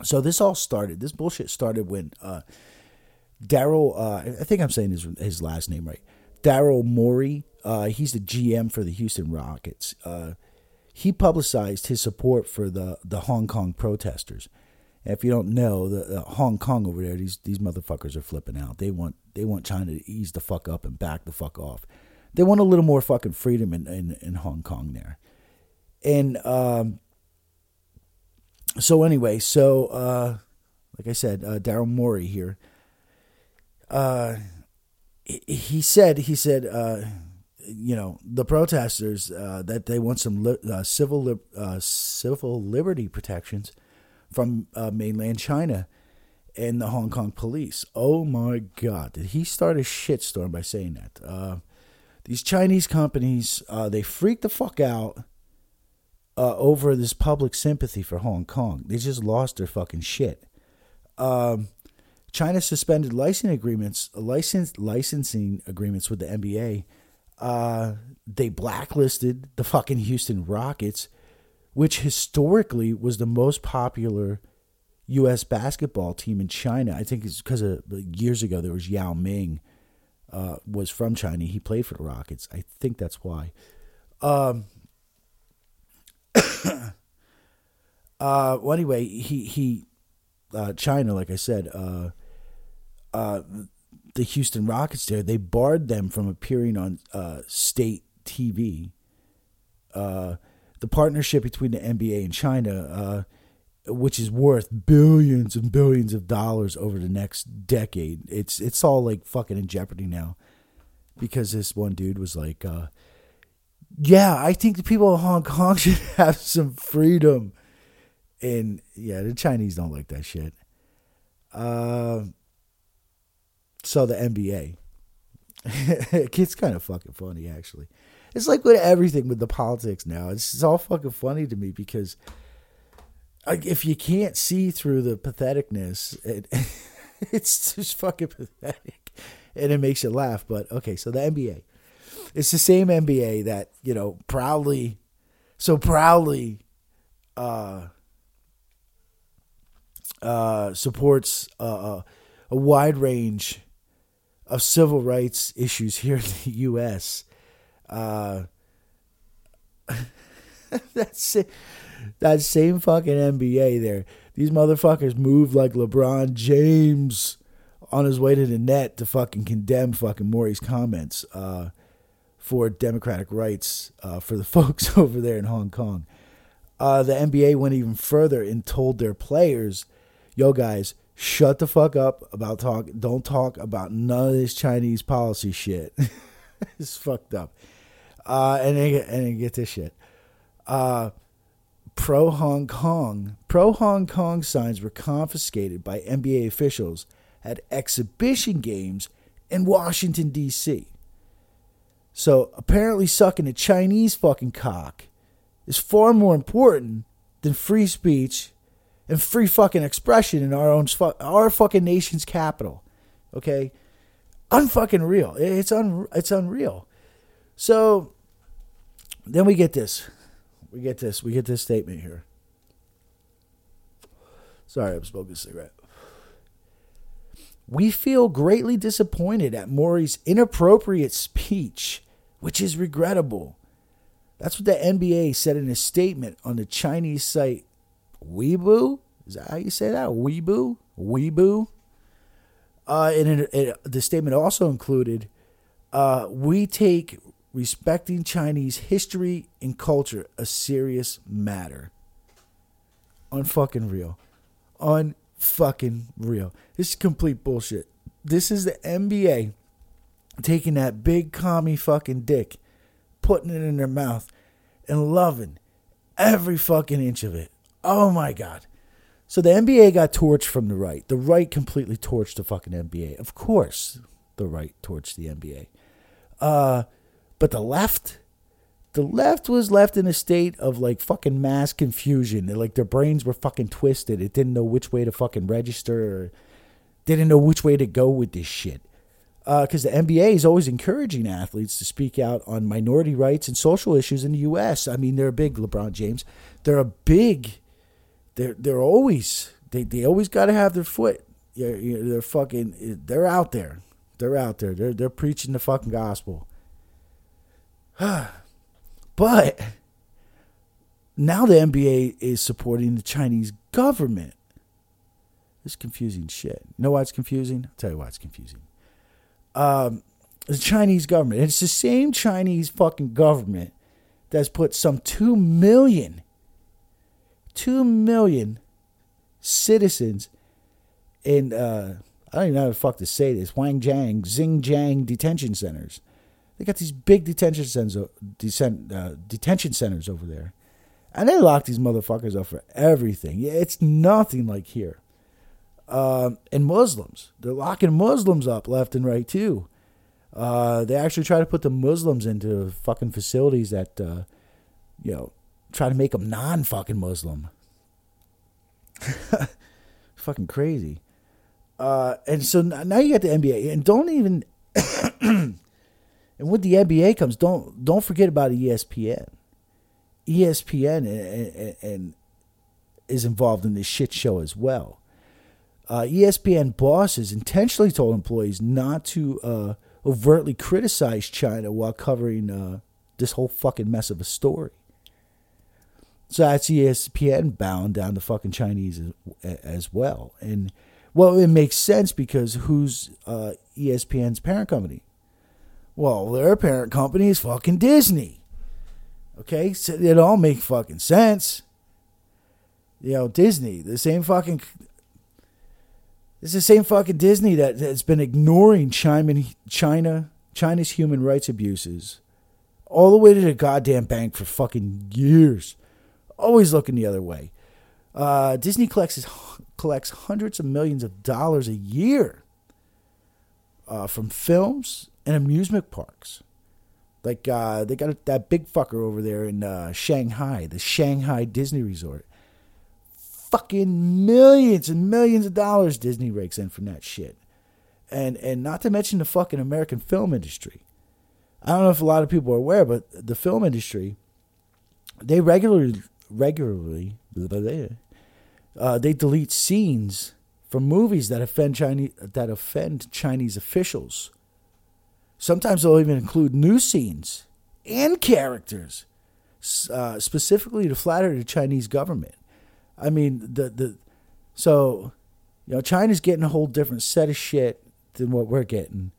So this all started. This bullshit started when uh, Daryl. Uh, I think I'm saying his his last name right. Daryl Morey. Uh, he's the GM for the Houston Rockets. Uh, he publicized his support for the the Hong Kong protesters. And if you don't know, the, Hong Kong over there, these these motherfuckers are flipping out. They want they want China to ease the fuck up and back the fuck off. They want a little more fucking freedom in in, in Hong Kong there. And um, so anyway, so uh, like I said, uh, Daryl Morey here. Uh, he said he said uh, you know the protesters uh, that they want some li- uh, civil li- uh, civil liberty protections from uh, mainland China and the Hong Kong police. Oh my God! Did he start a shitstorm by saying that? Uh, these Chinese companies they freaked the fuck out over this public sympathy for Hong Kong. They just lost their fucking shit. Um, China suspended licensing agreements, license licensing agreements with the NBA. Uh, they blacklisted the fucking Houston Rockets, which historically was the most popular U.S. basketball team in China. I think it's because years ago there was Yao Ming, uh, was from China. He played for the Rockets. I think that's why. Um, uh, well, anyway, he he uh, China, like I said, uh, uh, the Houston Rockets there, they barred them from appearing on uh, state TV. Uh, the partnership between the NBA and China, uh, which is worth billions and billions of dollars over the next decade, it's it's all like fucking in jeopardy now, because this one dude was like, uh, "Yeah, I think the people of Hong Kong should have some freedom," and yeah, the Chinese don't like that shit. Uh, so the NBA. it's kind of fucking funny, actually. It's like with everything with the politics now. It's, it's all fucking funny to me because if you can't see through the patheticness, it, it's just fucking pathetic, and it makes you laugh. But okay, so the NBA, it's the same NBA that you know proudly, so proudly, uh, uh, supports uh, a wide range of civil rights issues here in the U.S. Uh, that's that same fucking NBA there. These motherfuckers move like LeBron James on his way to the net to fucking condemn fucking Morey's comments uh, for democratic rights uh, for the folks over there in Hong Kong. Uh, the NBA went even further and told their players, "Yo, guys, shut the fuck up about talk. Don't talk about none of this Chinese policy shit. it's fucked up. Uh, and then, and then get this shit. Uh, pro Hong Kong, pro Hong Kong signs were confiscated by NBA officials at exhibition games in Washington D.C. So apparently, sucking a Chinese fucking cock is far more important than free speech and free fucking expression in our own our fucking nation's capital. Okay, unfucking real. It's un it's unreal. So then we get this. We get this. We get this statement here. Sorry, I'm smoking a cigarette. We feel greatly disappointed at Morey's inappropriate speech, which is regrettable. That's what the NBA said in a statement on the Chinese site Weibo. Is that how you say that? Weibo? Weibo? Uh, and it, it, the statement also included uh, we take respecting Chinese history and culture a serious matter. Unfucking real. Unfucking real. This is complete bullshit. This is the NBA taking that big commie fucking dick, putting it in their mouth, and loving every fucking inch of it. Oh my God. So the NBA got torched from the right. The right completely torched the fucking NBA. Of course, the right torched the NBA. Uh, but the left, the left was left in a state of like fucking mass confusion. Like their brains were fucking twisted. It didn't know which way to fucking register. Or didn't know which way to go with this shit. Because uh, the NBA is always encouraging athletes to speak out on minority rights and social issues in the U.S. I mean, they're a big LeBron James. They're a big. They're they're always they they always got to have their foot. They're, they're fucking. They're out there. They're out there. They're they're preaching the fucking gospel. but now the NBA is supporting the Chinese government. It's confusing shit. You know why it's confusing? I'll tell you why it's confusing. Um, the Chinese government. It's the same Chinese fucking government that's put some 2 million, 2 million citizens in, uh, I don't even know how the fuck to say this, Huangjiang, Xinjiang detention centers. They got these big detention centers, uh, detention centers over there, and they lock these motherfuckers up for everything. It's nothing like here. Uh, and Muslims, they're locking Muslims up left and right too. Uh, they actually try to put the Muslims into fucking facilities that, uh, you know, try to make them non-fucking Muslim. fucking crazy. Uh, and so now you got the NBA, and don't even And with the NBA comes, don't don't forget about ESPN. ESPN and, and, and is involved in this shit show as well. Uh, ESPN bosses intentionally told employees not to uh, overtly criticize China while covering uh, this whole fucking mess of a story. So that's ESPN bound down to fucking Chinese as, as well. And well, it makes sense because who's uh, ESPN's parent company? Well, their parent company is fucking Disney. Okay, so it all makes fucking sense. You know, Disney, the same fucking. It's the same fucking Disney that has been ignoring China, China, China's human rights abuses, all the way to the goddamn bank for fucking years, always looking the other way. Uh, Disney collects collects hundreds of millions of dollars a year uh, from films and amusement parks. Like uh, they got that big fucker over there in uh, Shanghai, the Shanghai Disney Resort. Fucking millions and millions of dollars Disney rakes in from that shit, and and not to mention the fucking American film industry. I don't know if a lot of people are aware, but the film industry, they regularly regularly uh, they delete scenes from movies that offend Chinese that offend Chinese officials Sometimes they'll even include new scenes and characters, uh, specifically to flatter the Chinese government. I mean, the the so you know China's getting a whole different set of shit than what we're getting,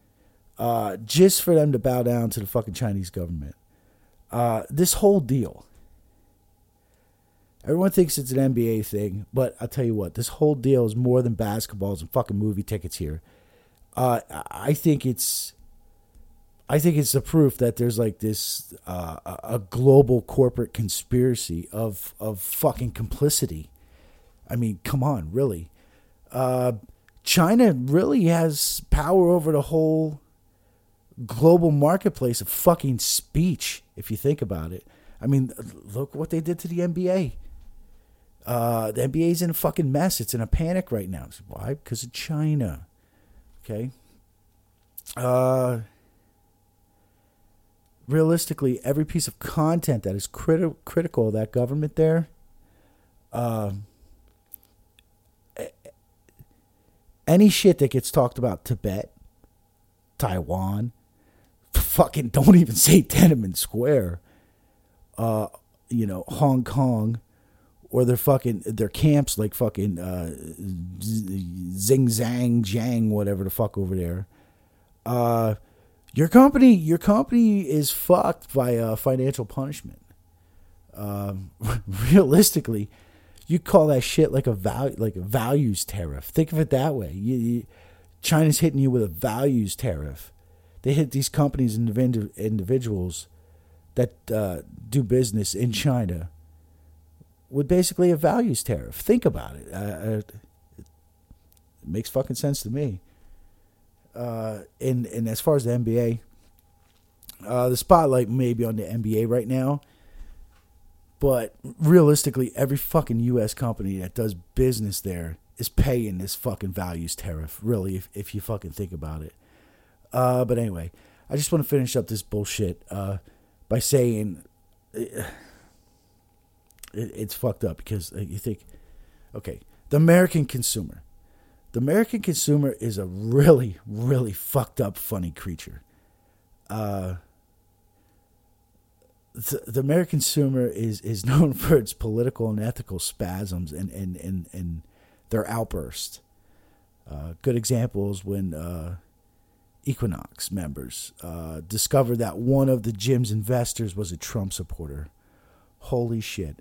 uh, just for them to bow down to the fucking Chinese government. Uh, this whole deal. Everyone thinks it's an NBA thing, but I'll tell you what, this whole deal is more than basketballs and fucking movie tickets here. Uh, I think it's I think it's the proof that there's like this uh, a global corporate conspiracy of of fucking complicity. I mean, come on, really. Uh, China really has power over the whole global marketplace of fucking speech, if you think about it. I mean, look what they did to the NBA. Uh, the NBA's in a fucking mess. It's in a panic right now. Why? Because of China. Okay. Uh, realistically, every piece of content that is criti- critical of that government there, um, any shit that gets talked about Tibet, Taiwan, fucking don't even say Tiananmen Square, uh, you know, Hong Kong, or their fucking their camps like fucking uh, Zing Zang Jiang, whatever the fuck over there. Uh, your company, your company is fucked by uh, financial punishment. Um, realistically, you call that shit like a value, like a values tariff. Think of it that way. You, you, China's hitting you with a values tariff. They hit these companies and individuals that uh, do business in China with basically a values tariff. Think about it. Uh, it makes fucking sense to me. Uh, and and as far as the NBA, uh, the spotlight may be on the NBA right now, but realistically, every fucking U.S. company that does business there is paying this fucking values tariff. Really, if if you fucking think about it. Uh, but anyway, I just want to finish up this bullshit uh, by saying it, it's fucked up because you think, okay, the American consumer the American consumer is a really, really fucked up, funny creature. Uh, the, the American consumer is, is known for its political and ethical spasms and, and, and, and their outbursts. Uh, good examples when uh, Equinox members uh, discovered that one of the gym's investors was a Trump supporter. Holy shit.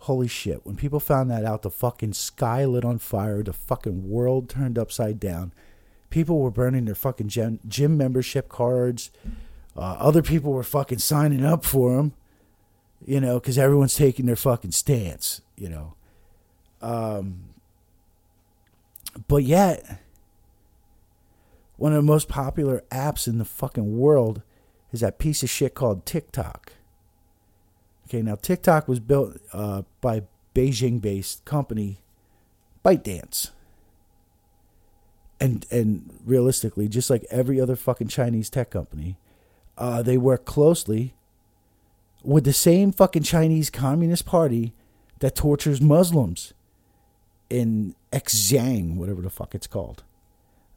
Holy shit. When people found that out, the fucking sky lit on fire, the fucking world turned upside down. People were burning their fucking gym, gym membership cards. Uh, other people were fucking signing up for them, you know, because everyone's taking their fucking stance, you know. Um, but yet, one of the most popular apps in the fucking world is that piece of shit called TikTok. Okay, now TikTok was built uh, by Beijing-based company ByteDance. And and realistically, just like every other fucking Chinese tech company, uh, they work closely with the same fucking Chinese Communist Party that tortures Muslims in Xinjiang, whatever the fuck it's called.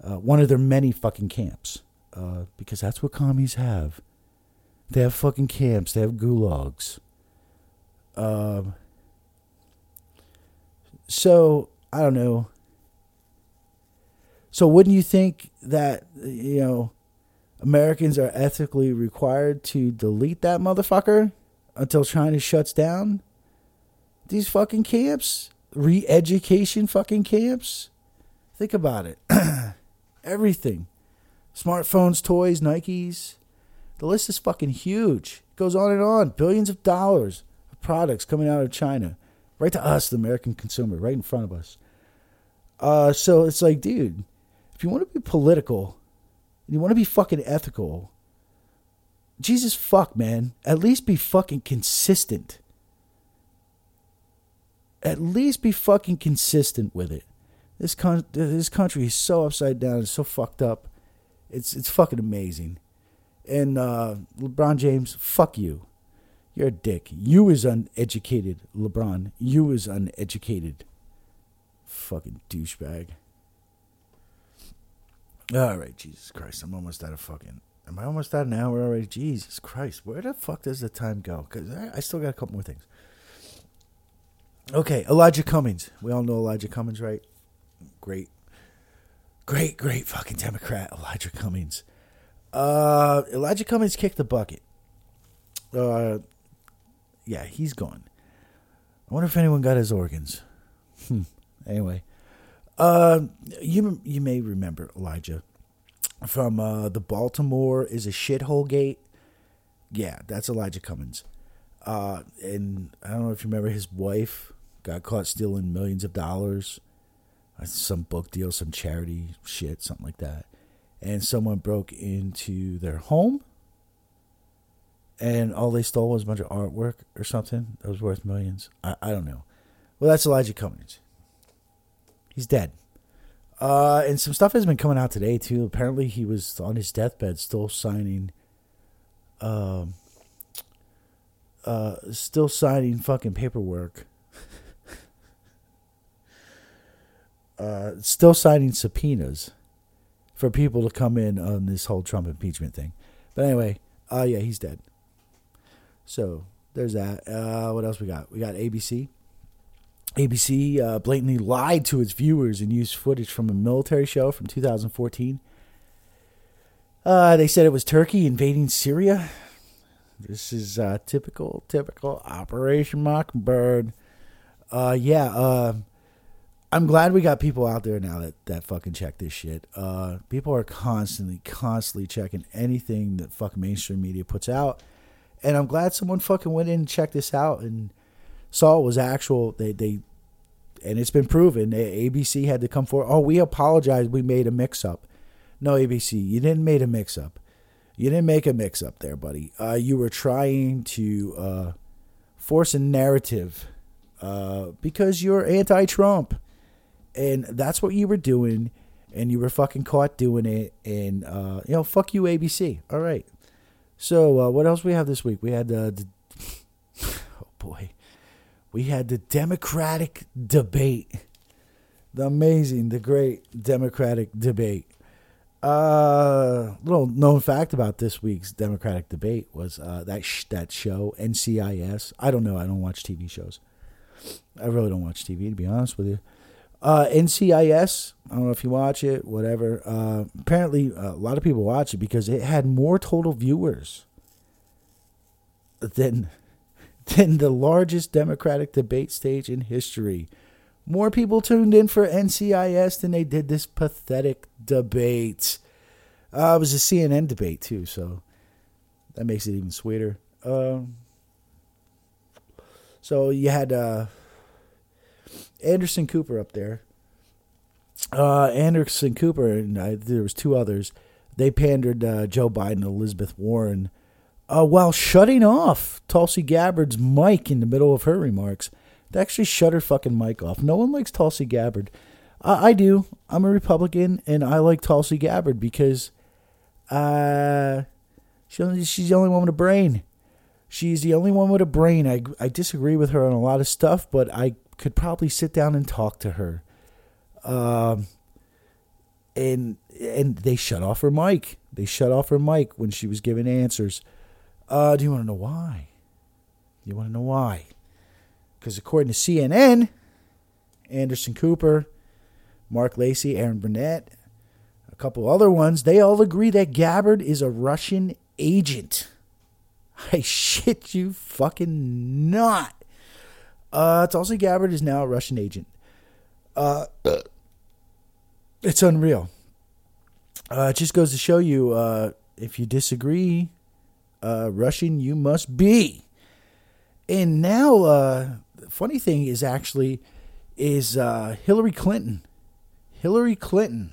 Uh, one of their many fucking camps. Uh, because that's what commies have. They have fucking camps, they have gulags. Um, so I don't know. So wouldn't you think that you know Americans are ethically required to delete that motherfucker until China shuts down these fucking camps, re-education fucking camps? Think about it. Everything. Smartphones, toys, Nikes. The list is fucking huge. It goes on and on. Billions of dollars products coming out of China, right to us, the American consumer, right in front of us. Uh, so it's like, dude, if you want to be political, and you want to be fucking ethical, Jesus fuck, man, at least be fucking consistent. At least be fucking consistent with it. This con- this country is so upside down, it's so fucked up. It's it's fucking amazing. And uh, LeBron James, fuck you. You're a dick. You is uneducated, LeBron. You is uneducated. Fucking douchebag. All right, Jesus Christ. I'm almost out of fucking. Am I almost out an hour already? Jesus Christ. Where the fuck does the time go? Because I, I still got a couple more things. Okay, Elijah Cummings. We all know Elijah Cummings, right? Great. Great, great fucking Democrat, Elijah Cummings. Uh, Elijah Cummings kicked the bucket. Uh, yeah, he's gone. I wonder if anyone got his organs. Hmm. Anyway, uh, you you may remember Elijah from uh, the Baltimore is a shithole gate. Yeah, that's Elijah Cummings. Uh, and I don't know if you remember his wife got caught stealing millions of dollars, uh, some book deal, some charity shit, something like that. and someone broke into their home and all they stole was a bunch of artwork or something that was worth millions. I, I don't know. Well, that's Elijah Cummings. He's dead. Uh, and some stuff has been coming out today too. Apparently, he was on his deathbed, still signing, um, uh, still signing fucking paperwork. uh, still signing subpoenas for people to come in on this whole Trump impeachment thing. But anyway, uh, yeah, he's dead. So there's that. Uh, what else we got? We got ABC. ABC uh, blatantly lied to its viewers and used footage from a military show from 2014. Uh, they said it was Turkey invading Syria. This is uh, typical, typical Operation Mockingbird. Uh, yeah, uh, I'm glad we got people out there now that, that fucking check this shit. Uh, people are constantly, constantly checking anything that fucking mainstream media puts out. And I'm glad someone fucking went in and checked this out and saw it was actual. They they and it's been proven. ABC had to come forward. Oh, we apologize. We made a mix up. No, ABC, you didn't make a mix up. You didn't make a mix up there, buddy. Uh, you were trying to uh, force a narrative uh, because you're anti-Trump, and that's what you were doing, and you were fucking caught doing it. And uh, you know, fuck you, ABC. All right. So uh, what else we have this week? We had uh, the oh boy, we had the Democratic debate, the amazing, the great Democratic debate. Uh, little known fact about this week's Democratic debate was uh, that sh- that show NCIS. I don't know. I don't watch TV shows. I really don't watch TV to be honest with you. Uh, NCIS. I don't know if you watch it, whatever. Uh, apparently, a lot of people watch it because it had more total viewers than than the largest Democratic debate stage in history. More people tuned in for NCIS than they did this pathetic debate. Uh, it was a CNN debate too, so that makes it even sweeter. Um, so you had uh, Anderson Cooper up there. Uh, Anderson Cooper and I, there was two others. They pandered uh, Joe Biden and Elizabeth Warren uh, while shutting off Tulsi Gabbard's mic in the middle of her remarks. They actually shut her fucking mic off. No one likes Tulsi Gabbard. I do. I'm a Republican, and I like Tulsi Gabbard because uh, she, she's the only one with a brain. She's the only one with a brain. I, I disagree with her on a lot of stuff, but I could probably sit down and talk to her. Um, and and they shut off her mic. They shut off her mic when she was giving answers. Uh, do you want to know why? You want to know why? Because according to CNN, Anderson Cooper, Mark Lacey, Erin Burnett, a couple other ones, they all agree that Gabbard is a Russian agent. I shit you fucking not. Uh, Tulsi Gabbard is now a Russian agent. Uh, it's unreal. Uh, it just goes to show you uh, if you disagree, uh, Russian you must be. And now, uh, the funny thing is actually is uh, Hillary Clinton. Hillary Clinton,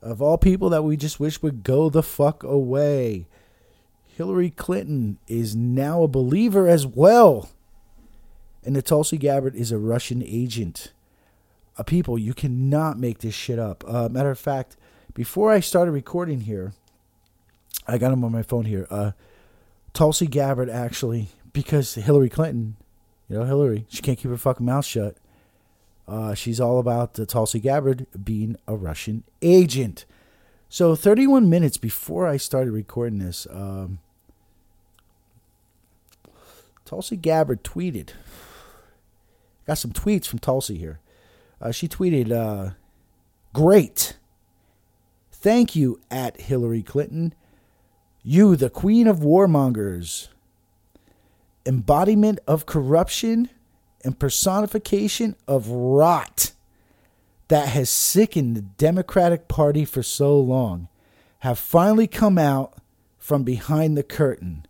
of all people that we just wish would go the fuck away. Hillary Clinton is now a believer as well. And the Tulsi Gabbard is a Russian agent. Uh, people, you cannot make this shit up. Uh, matter of fact, before I started recording here, I got him on my phone here. Uh, Tulsi Gabbard actually, because Hillary Clinton, you know, Hillary, she can't keep her fucking mouth shut. Uh, she's all about the Tulsi Gabbard being a Russian agent. So 31 minutes before I started recording this, um, Tulsi Gabbard tweeted. Got some tweets from Tulsi here. Uh, she tweeted, uh, Great. Thank you, at Hillary Clinton. You, the queen of warmongers, embodiment of corruption and personification of rot that has sickened the Democratic Party for so long, have finally come out from behind the curtain.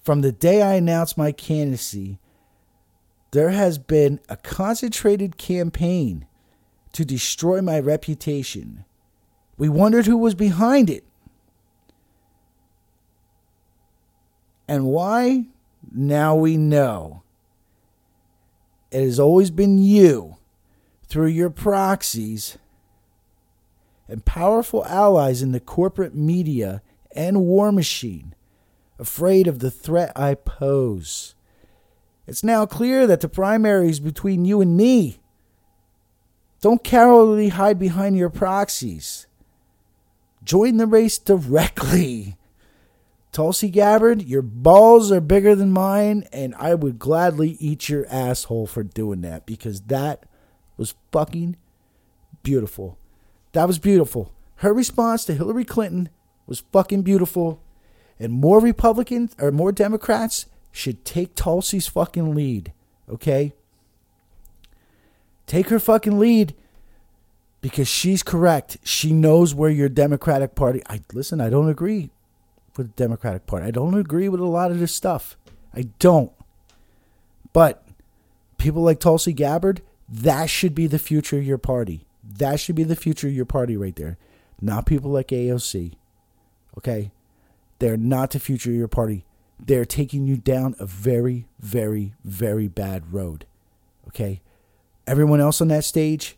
From the day I announced my candidacy, there has been a concentrated campaign to destroy my reputation. We wondered who was behind it. And why? Now we know. It has always been you, through your proxies and powerful allies in the corporate media and war machine, afraid of the threat I pose. It's now clear that the primary is between you and me. Don't cowardly hide behind your proxies. Join the race directly. Tulsi Gabbard, your balls are bigger than mine, and I would gladly eat your asshole for doing that because that was fucking beautiful. That was beautiful. Her response to Hillary Clinton was fucking beautiful. And more Republicans or more Democrats should take Tulsi's fucking lead. Okay? Take her fucking lead because she's correct. She knows where your Democratic Party. I listen. I don't agree with the Democratic Party. I don't agree with a lot of this stuff. I don't. But people like Tulsi Gabbard, that should be the future of your party. That should be the future of your party right there. Not people like AOC. Okay? They're not the future of your party. They're taking you down a very, very, very bad road. Okay? Everyone else on that stage,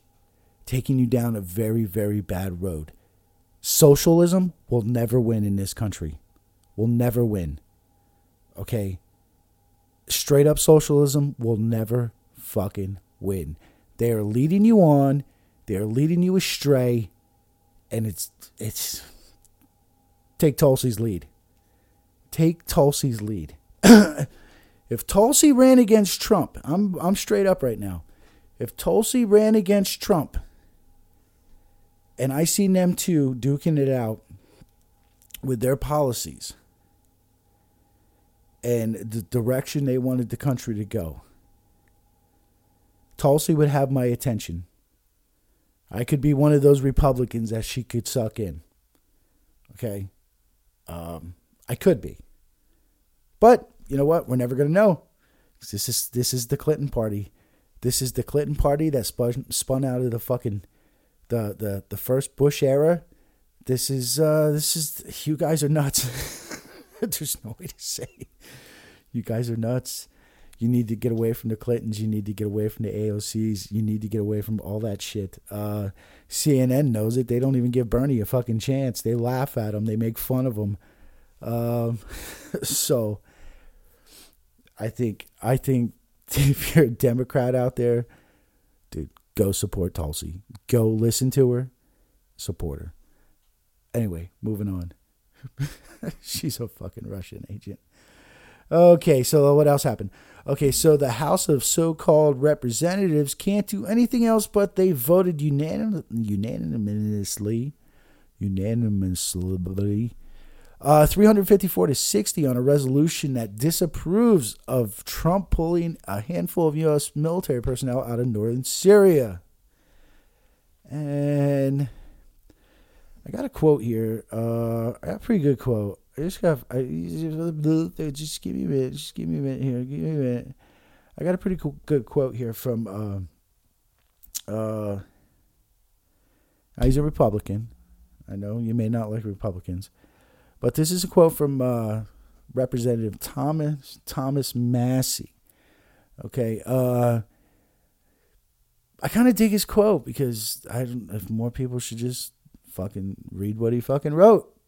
taking you down a very, very bad road. Socialism will never win in this country. Will never win. Okay? Straight up socialism will never fucking win. They are leading you on they're leading you astray, and it's it's take Tulsi's lead. Take Tulsi's lead. if Tulsi ran against Trump, I'm I'm straight up right now. If Tulsi ran against Trump, and I seen them two duking it out with their policies and the direction they wanted the country to go, Tulsi would have my attention I could be one of those Republicans that she could suck in. Okay. Um, I could be. But you know what? We're never going to know. This is this is the Clinton party. This is the Clinton party that spun spun out of the fucking the the the first Bush era. This is uh this is you guys are nuts. There's no way to say. You guys are nuts. You need to get away from the Clintons. You need to get away from the AOCs. You need to get away from all that shit. Uh, CNN knows it. They don't even give Bernie a fucking chance. They laugh at him. They make fun of him. Um, so I think I think if you're a Democrat out there, dude, go support Tulsi. Go listen to her. Support her. Anyway, moving on. She's a fucking Russian agent. Okay, so what else happened? Okay, so the House of so called representatives can't do anything else but they voted unanim- unanimously, unanimously, uh, 354 to 60 on a resolution that disapproves of Trump pulling a handful of U.S. military personnel out of northern Syria. And I got a quote here. Uh, I got a pretty good quote. I just got. I just give me a minute. Just give me a minute here. Give me a minute. I got a pretty cool, good quote here from. Uh, uh, he's a Republican. I know you may not like Republicans, but this is a quote from uh, Representative Thomas Thomas Massie. Okay. Uh, I kind of dig his quote because I don't. If more people should just fucking read what he fucking wrote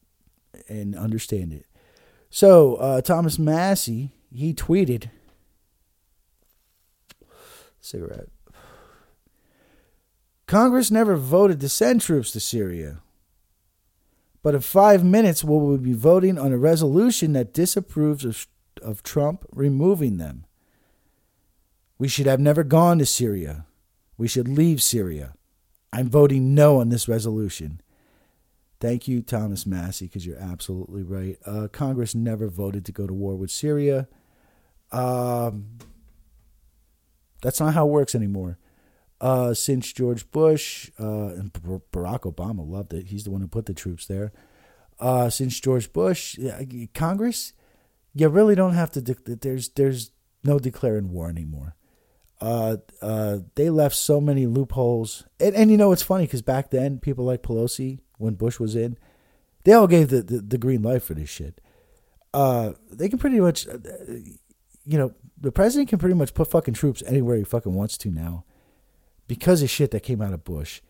and understand it. So uh, Thomas Massie he tweeted cigarette. Congress never voted to send troops to Syria. But in five minutes, we will be voting on a resolution that disapproves of, of Trump removing them. We should have never gone to Syria. We should leave Syria. I'm voting no on this resolution. Thank you, Thomas Massie, because you're absolutely right. Uh, Congress never voted to go to war with Syria. Um, that's not how it works anymore. Uh, since George Bush uh, and Barack Obama loved it, he's the one who put the troops there. Uh, since George Bush, Congress, you really don't have to. De- there's there's no declaring war anymore. Uh, uh, they left so many loopholes, and and you know it's funny because back then people like Pelosi when Bush was in. They all gave the, the, the green light for this shit. Uh, they can pretty much, you know, the president can pretty much put fucking troops anywhere he fucking wants to now because of shit that came out of Bush.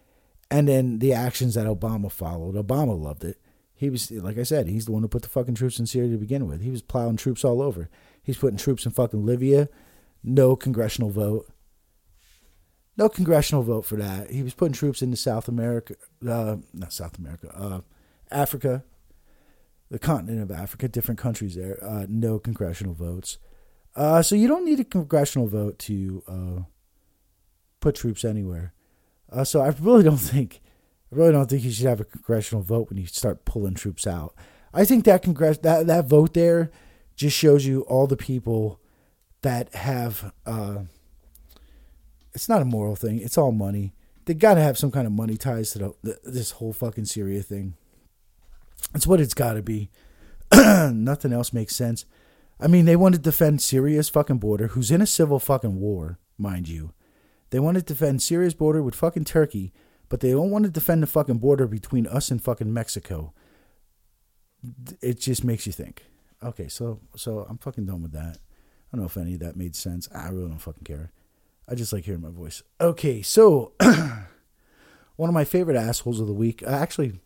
And then the actions that Obama followed. Obama loved it. He was, like I said, he's the one who put the fucking troops in Syria to begin with. He was plowing troops all over. He's putting troops in fucking Libya. No congressional vote. No congressional vote for that. He was putting troops into South America, uh, not South America, uh, Africa, the continent of Africa, different countries there. Uh, no congressional votes. Uh, so you don't need a congressional vote to uh, put troops anywhere. Uh, so I really don't think, I really don't think you should have a congressional vote when you start pulling troops out. I think that congress that that vote there just shows you all the people that have. Uh, it's not a moral thing. It's all money. They got to have some kind of money ties to the, this whole fucking Syria thing. It's what it's got to be. Nothing else makes sense. I mean, they want to defend Syria's fucking border, who's in a civil fucking war, mind you. They want to defend Syria's border with fucking Turkey, but they don't want to defend the fucking border between us and fucking Mexico. It just makes you think. Okay, so so I'm fucking done with that. I don't know if any of that made sense. I really don't fucking care. I just like hearing my voice. Okay, so one of my favorite assholes of the week, uh, actually,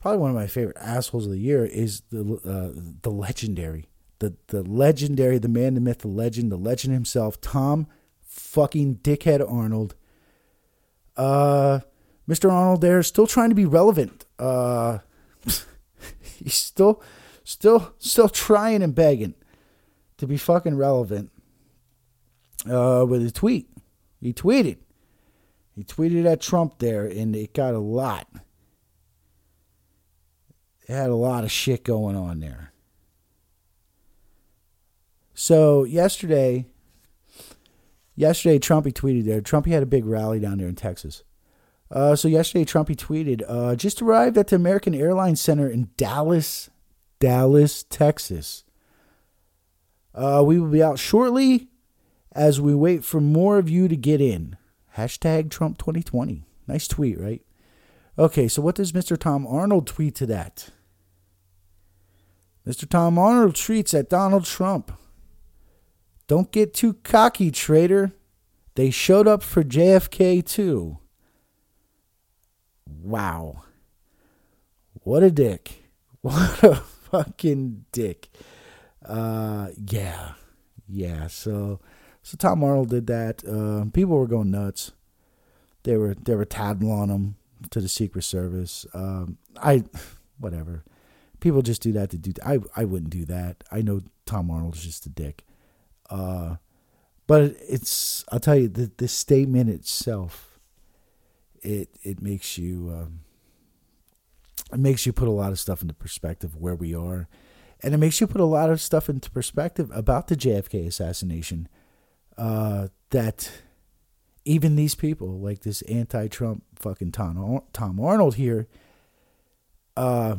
probably one of my favorite assholes of the year, is the uh, the legendary, the the legendary, the man, the myth, the legend, the legend himself, Tom fucking dickhead Arnold. Uh, Mr. Arnold there still trying to be relevant. Uh, he's still, still, still trying and begging to be fucking relevant. Uh, with a tweet, he tweeted, he tweeted at Trump there, and it got a lot. It had a lot of shit going on there. So yesterday, yesterday Trumpy tweeted there. Trumpy had a big rally down there in Texas. Uh, so yesterday, Trumpy tweeted, uh, just arrived at the American Airlines Center in Dallas, Dallas, Texas. Uh, we will be out shortly as we wait for more of you to get in. Hashtag Trump 2020. Nice tweet, right? Okay, so what does Mr. Tom Arnold tweet to that? Mr. Tom Arnold tweets at Donald Trump. Don't get too cocky, traitor. They showed up for JFK too. Wow. What a dick. What a fucking dick. Uh yeah. Yeah, so so Tom Arnold did that. Uh, people were going nuts. They were they were tattling on him to the Secret Service. Um, I whatever. People just do that to do. I I wouldn't do that. I know Tom Arnold's just a dick. Uh, but it's I'll tell you the the statement itself. It it makes you um, it makes you put a lot of stuff into perspective where we are, and it makes you put a lot of stuff into perspective about the JFK assassination uh, that even these people, like this anti-Trump fucking Tom Tom Arnold here, uh,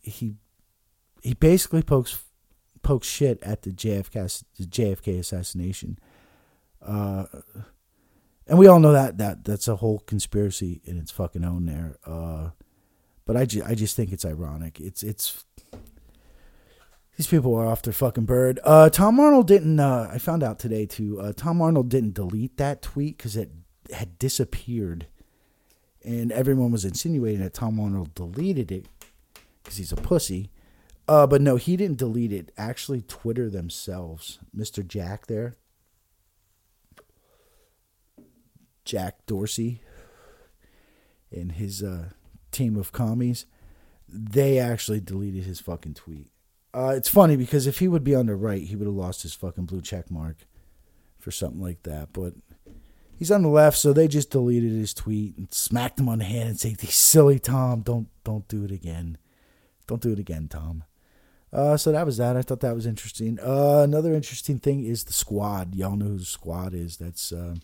he he basically pokes pokes shit at the JFK the JFK assassination. Uh, and we all know that that that's a whole conspiracy in its fucking own there. Uh, but I, ju- I just think it's ironic. It's it's these people are off their fucking bird. Uh, Tom Arnold didn't. Uh, I found out today too. Uh, Tom Arnold didn't delete that tweet because it had disappeared, and everyone was insinuating that Tom Arnold deleted it because he's a pussy. Uh, but no, he didn't delete it. Actually, Twitter themselves, Mr. Jack there, Jack Dorsey, and his uh, team of commies, they actually deleted his fucking tweet. Uh, it's funny because if he would be on the right, he would have lost his fucking blue check mark for something like that. But he's on the left, so they just deleted his tweet and smacked him on the hand and said, silly Tom, don't don't do it again. Don't do it again, Tom." Uh, so that was that. I thought that was interesting. Uh, another interesting thing is the squad. Y'all know who the squad is. That's um,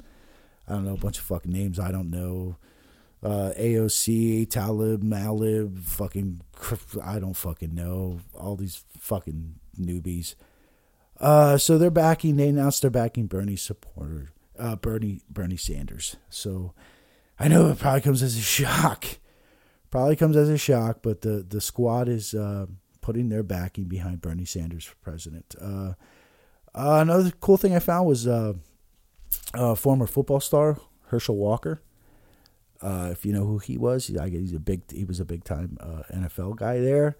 I don't know a bunch of fucking names I don't know uh, AOC, Talib, Malib, fucking, I don't fucking know. All these fucking newbies. Uh, so they're backing, they announced they're backing Bernie supporter, uh, Bernie, Bernie Sanders. So I know it probably comes as a shock. Probably comes as a shock, but the the squad is uh, putting their backing behind Bernie Sanders for president. Uh, uh, another cool thing I found was uh, former football star Herschel Walker. Uh, if you know who he was, I guess he's a big. He was a big time uh, NFL guy there.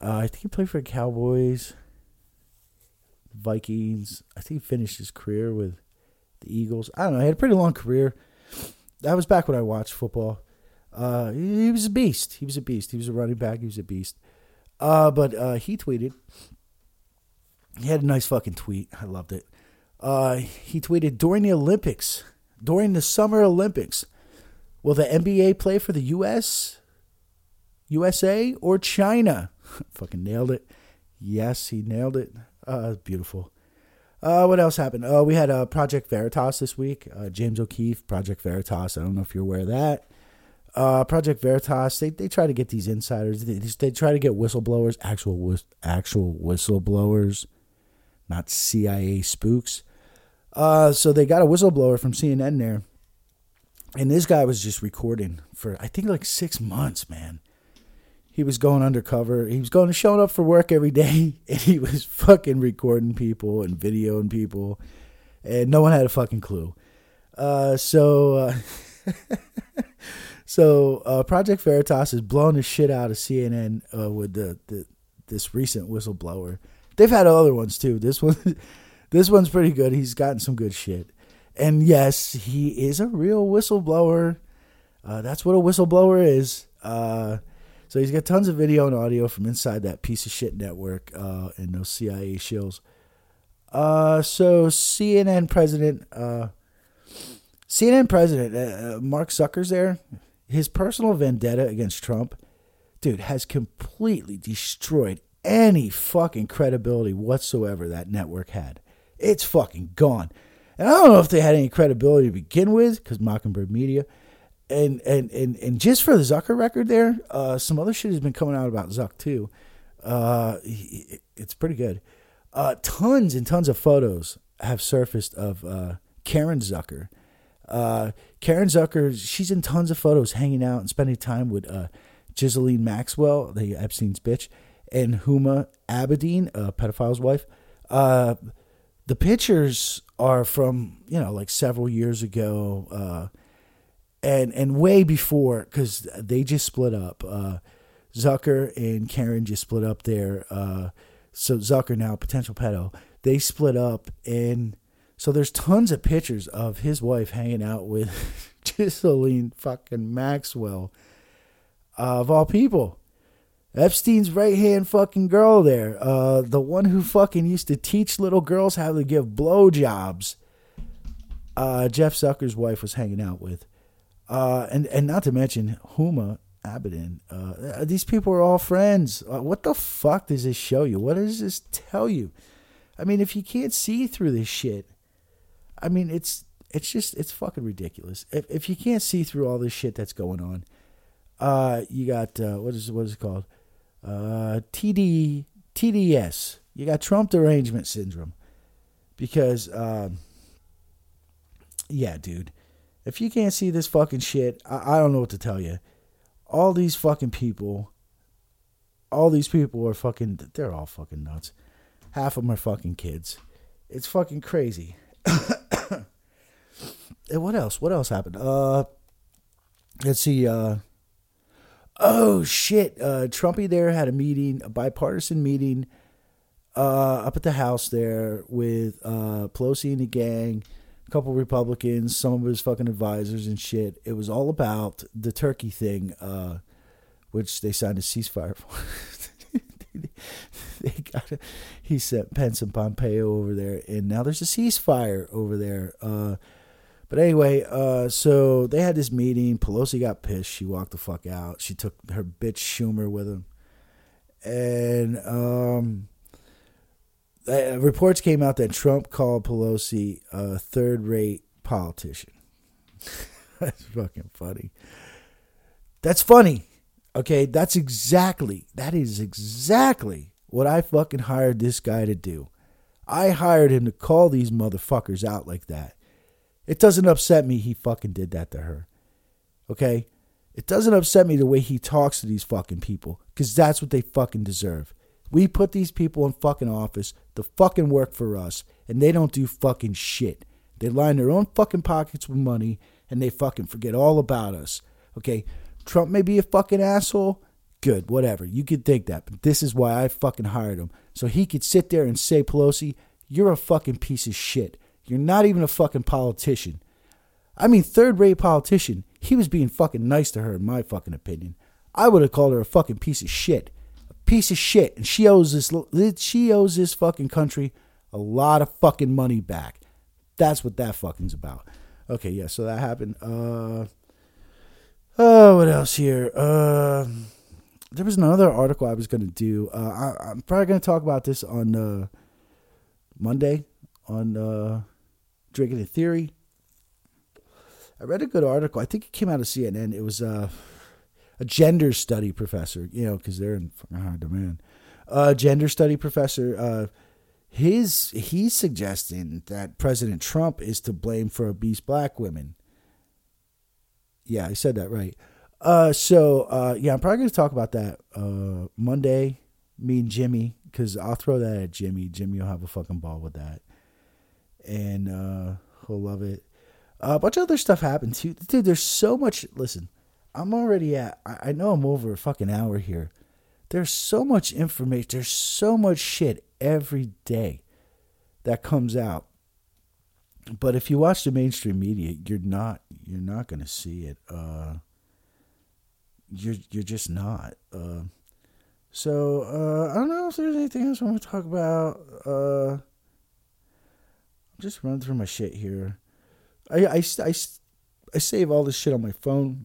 Uh, I think he played for the Cowboys, Vikings. I think he finished his career with the Eagles. I don't know. He had a pretty long career. That was back when I watched football. Uh, he, he, was a beast. He was a beast. He was a running back. He was a beast. Uh, but uh, he tweeted. He had a nice fucking tweet. I loved it. Uh, he tweeted during the Olympics, during the Summer Olympics, will the NBA play for the U.S., USA, or China? fucking nailed it. Yes, he nailed it. Uh, beautiful. Uh, what else happened? Uh, we had uh, Project Veritas this week. Uh, James O'Keefe, Project Veritas. I don't know if you're aware of that. Uh, Project Veritas. They, they try to get these insiders. They, they try to get whistleblowers, actual actual whistleblowers, not CIA spooks. Uh, so they got a whistleblower from CNN there, and this guy was just recording for I think like six months, man. He was going undercover. He was going showing up for work every day, and he was fucking recording people and videoing people, and no one had a fucking clue. Uh, so, uh, so uh, Project Veritas is blowing the shit out of CNN uh, with the, the this recent whistleblower. They've had other ones too. This one, this one's pretty good. He's gotten some good shit. And yes, he is a real whistleblower. Uh, that's what a whistleblower is. Uh, so he's got tons of video and audio from inside that piece of shit network uh, and those CIA shills. Uh, so CNN president, CNN president Mark Zucker's there. His personal vendetta against Trump, dude, has completely destroyed any fucking credibility whatsoever that network had. It's fucking gone. And I don't know if they had any credibility to begin with, because Mockingbird Media. And, and and and just for the Zucker record there, uh, some other shit has been coming out about Zuck too. Uh, it's pretty good. Uh, tons and tons of photos have surfaced of uh, Caryn Zucker. Uh, Caryn Zucker, she's in tons of photos hanging out and spending time with uh, Maxwell, the Epstein's bitch, and Huma Abedin, a pedophile's wife. Uh, the pictures are from you know like several years ago, uh, and and way before because they just split up. Uh, Zucker and Caryn just split up there. Uh, so Zucker now potential pedo. They split up, and so there's tons of pictures of his wife hanging out with Ghislaine fucking Maxwell, uh, of all people. Epstein's right hand fucking girl there, uh, the one who fucking used to teach little girls how to give blowjobs. Uh, Jeff Zucker's wife was hanging out with, uh, and and not to mention Huma Abedin. Uh, these people are all friends. Uh, what the fuck does this show you? What does this tell you? I mean, if you can't see through this shit, I mean, it's it's just it's fucking ridiculous. If if you can't see through all this shit that's going on, uh, you got uh, what is what is it called? uh, TD TDS. You got Trump derangement syndrome because, um, yeah, dude, if you can't see this fucking shit, I, I don't know what to tell you. All these fucking people, all these people are fucking. They're all fucking nuts. Half of them are fucking kids. It's fucking crazy. and what else? What else happened? Uh, let's see. Uh, oh shit, uh, Trumpy there had a meeting, a bipartisan meeting uh, up at the house there with uh, Pelosi and the gang, a couple Republicans, some of his fucking advisors and shit. It was all about the turkey thing, uh, which they signed a ceasefire for. they got a, he sent Pence and Pompeo over there, and now there's a ceasefire over there. Uh, but anyway, uh, so they had this meeting. Pelosi got pissed. She walked the fuck out. She took her bitch Schumer with him. And um, uh, reports came out that Trump called Pelosi a third rate politician. That's fucking funny. That's funny. Okay, that's exactly, that is exactly what I fucking hired this guy to do. I hired him to call these motherfuckers out like that. It doesn't upset me he fucking did that to her. Okay? It doesn't upset me the way he talks to these fucking people because that's what they fucking deserve. We put these people in fucking office to fucking work for us and they don't do fucking shit. They line their own fucking pockets with money and they fucking forget all about us. Okay? Trump may be a fucking asshole. Good, whatever. You could think that, but this is why I fucking hired him. So he could sit there and say, Pelosi, you're a fucking piece of shit. You're not even a fucking politician. I mean, third rate politician. He was being fucking nice to her, in my fucking opinion. I would have called her a fucking piece of shit. A piece of shit. And she owes this she owes this fucking country a lot of fucking money back. That's what that fucking's about. Okay, yeah, so that happened. Uh Oh, what else here? Uh there was another article I was going to do. Uh, I, am probably going to talk about this on uh, Monday on uh, Drinking in Theory. I read a good article. I think it came out of CNN. It was uh, a gender study professor, you know, because they're in high demand. A gender study professor. Uh, his he's suggesting that President Trump is to blame for obese black women. Yeah, I said that right. Uh, so uh, yeah, I'm probably going to talk about that uh, Monday. Me and Jimmy, because I'll throw that at Jimmy. Jimmy will have a fucking ball with that, and uh, he'll love it. a bunch of other stuff happened too, dude. There's so much. Listen, I'm already at. I, I know I'm over a fucking hour here. There's so much information. There's so much shit every day that comes out. But if you watch the mainstream media, you're not you're not to see it. Uh, you're you're just not. Uh, so uh, I don't know if there's anything else I want to talk about. Just running through my shit here. I, I, I, I save all this shit on my phone.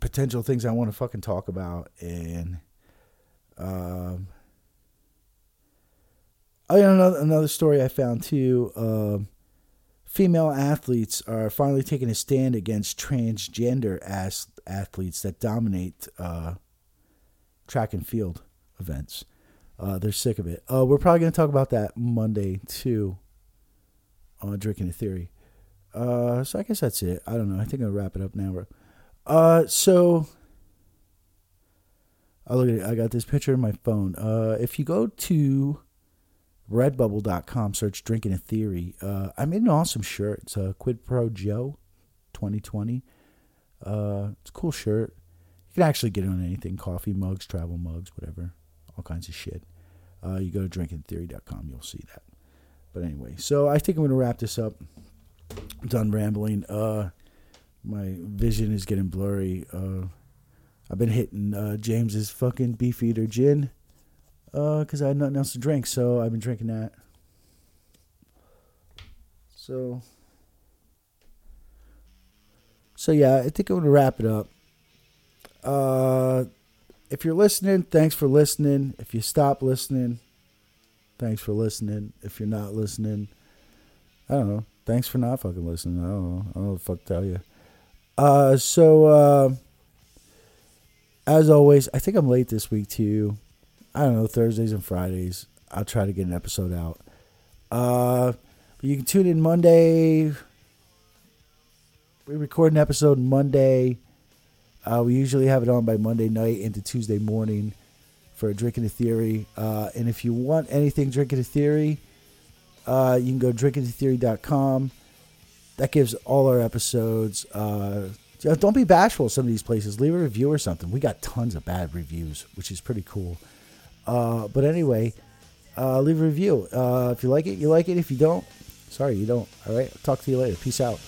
Potential things I want to fucking talk about and um. Yeah, another another story I found too. Um, female athletes are finally taking a stand against transgender as- athletes that dominate uh, track and field events. Uh, they're sick of it. Uh, we're probably going to talk about that Monday too on Drinking a Theory. Uh, so I guess that's it. I don't know. I think I'll wrap it up now. Uh, so I look at it. I got this picture in my phone. Uh, if you go to redbubble.com, search Drinking a Theory. Uh, I made an awesome shirt. It's a Quid Pro Joe 2020. Uh, it's a cool shirt. You can actually get it on anything coffee mugs, travel mugs, whatever, all kinds of shit. Uh, you go to drinkingtheory.com, you'll see that. But anyway, so I think I'm going to wrap this up. I'm done rambling. Uh, my vision is getting blurry. Uh, I've been hitting uh, James's fucking Beefeater gin because uh, I had nothing else to drink, so I've been drinking that. So, so yeah, I think I'm gonna wrap it up. Uh, if you're listening, thanks for listening. If you stop listening, thanks for listening. If you're not listening, I don't know. Thanks for not fucking listening. I don't know. I don't know what the fuck tell you. Uh, so uh, as always, I think I'm late this week too. I don't know, Thursdays and Fridays. I'll try to get an episode out. Uh, you can tune in Monday. We record an episode Monday. Uh, we usually have it on by Monday night into Tuesday morning for Drinking a Theory. Uh, and if you want anything Drinking a Theory, uh, you can go drinkingatheory.com. That gives all our episodes. Uh, don't be bashful some of these places. Leave a review or something. We got tons of bad reviews, which is pretty cool. Uh, but anyway, uh, leave a review. Uh, if you like it, you like it. If you don't, sorry, you don't. All right. Talk to you later. Peace out.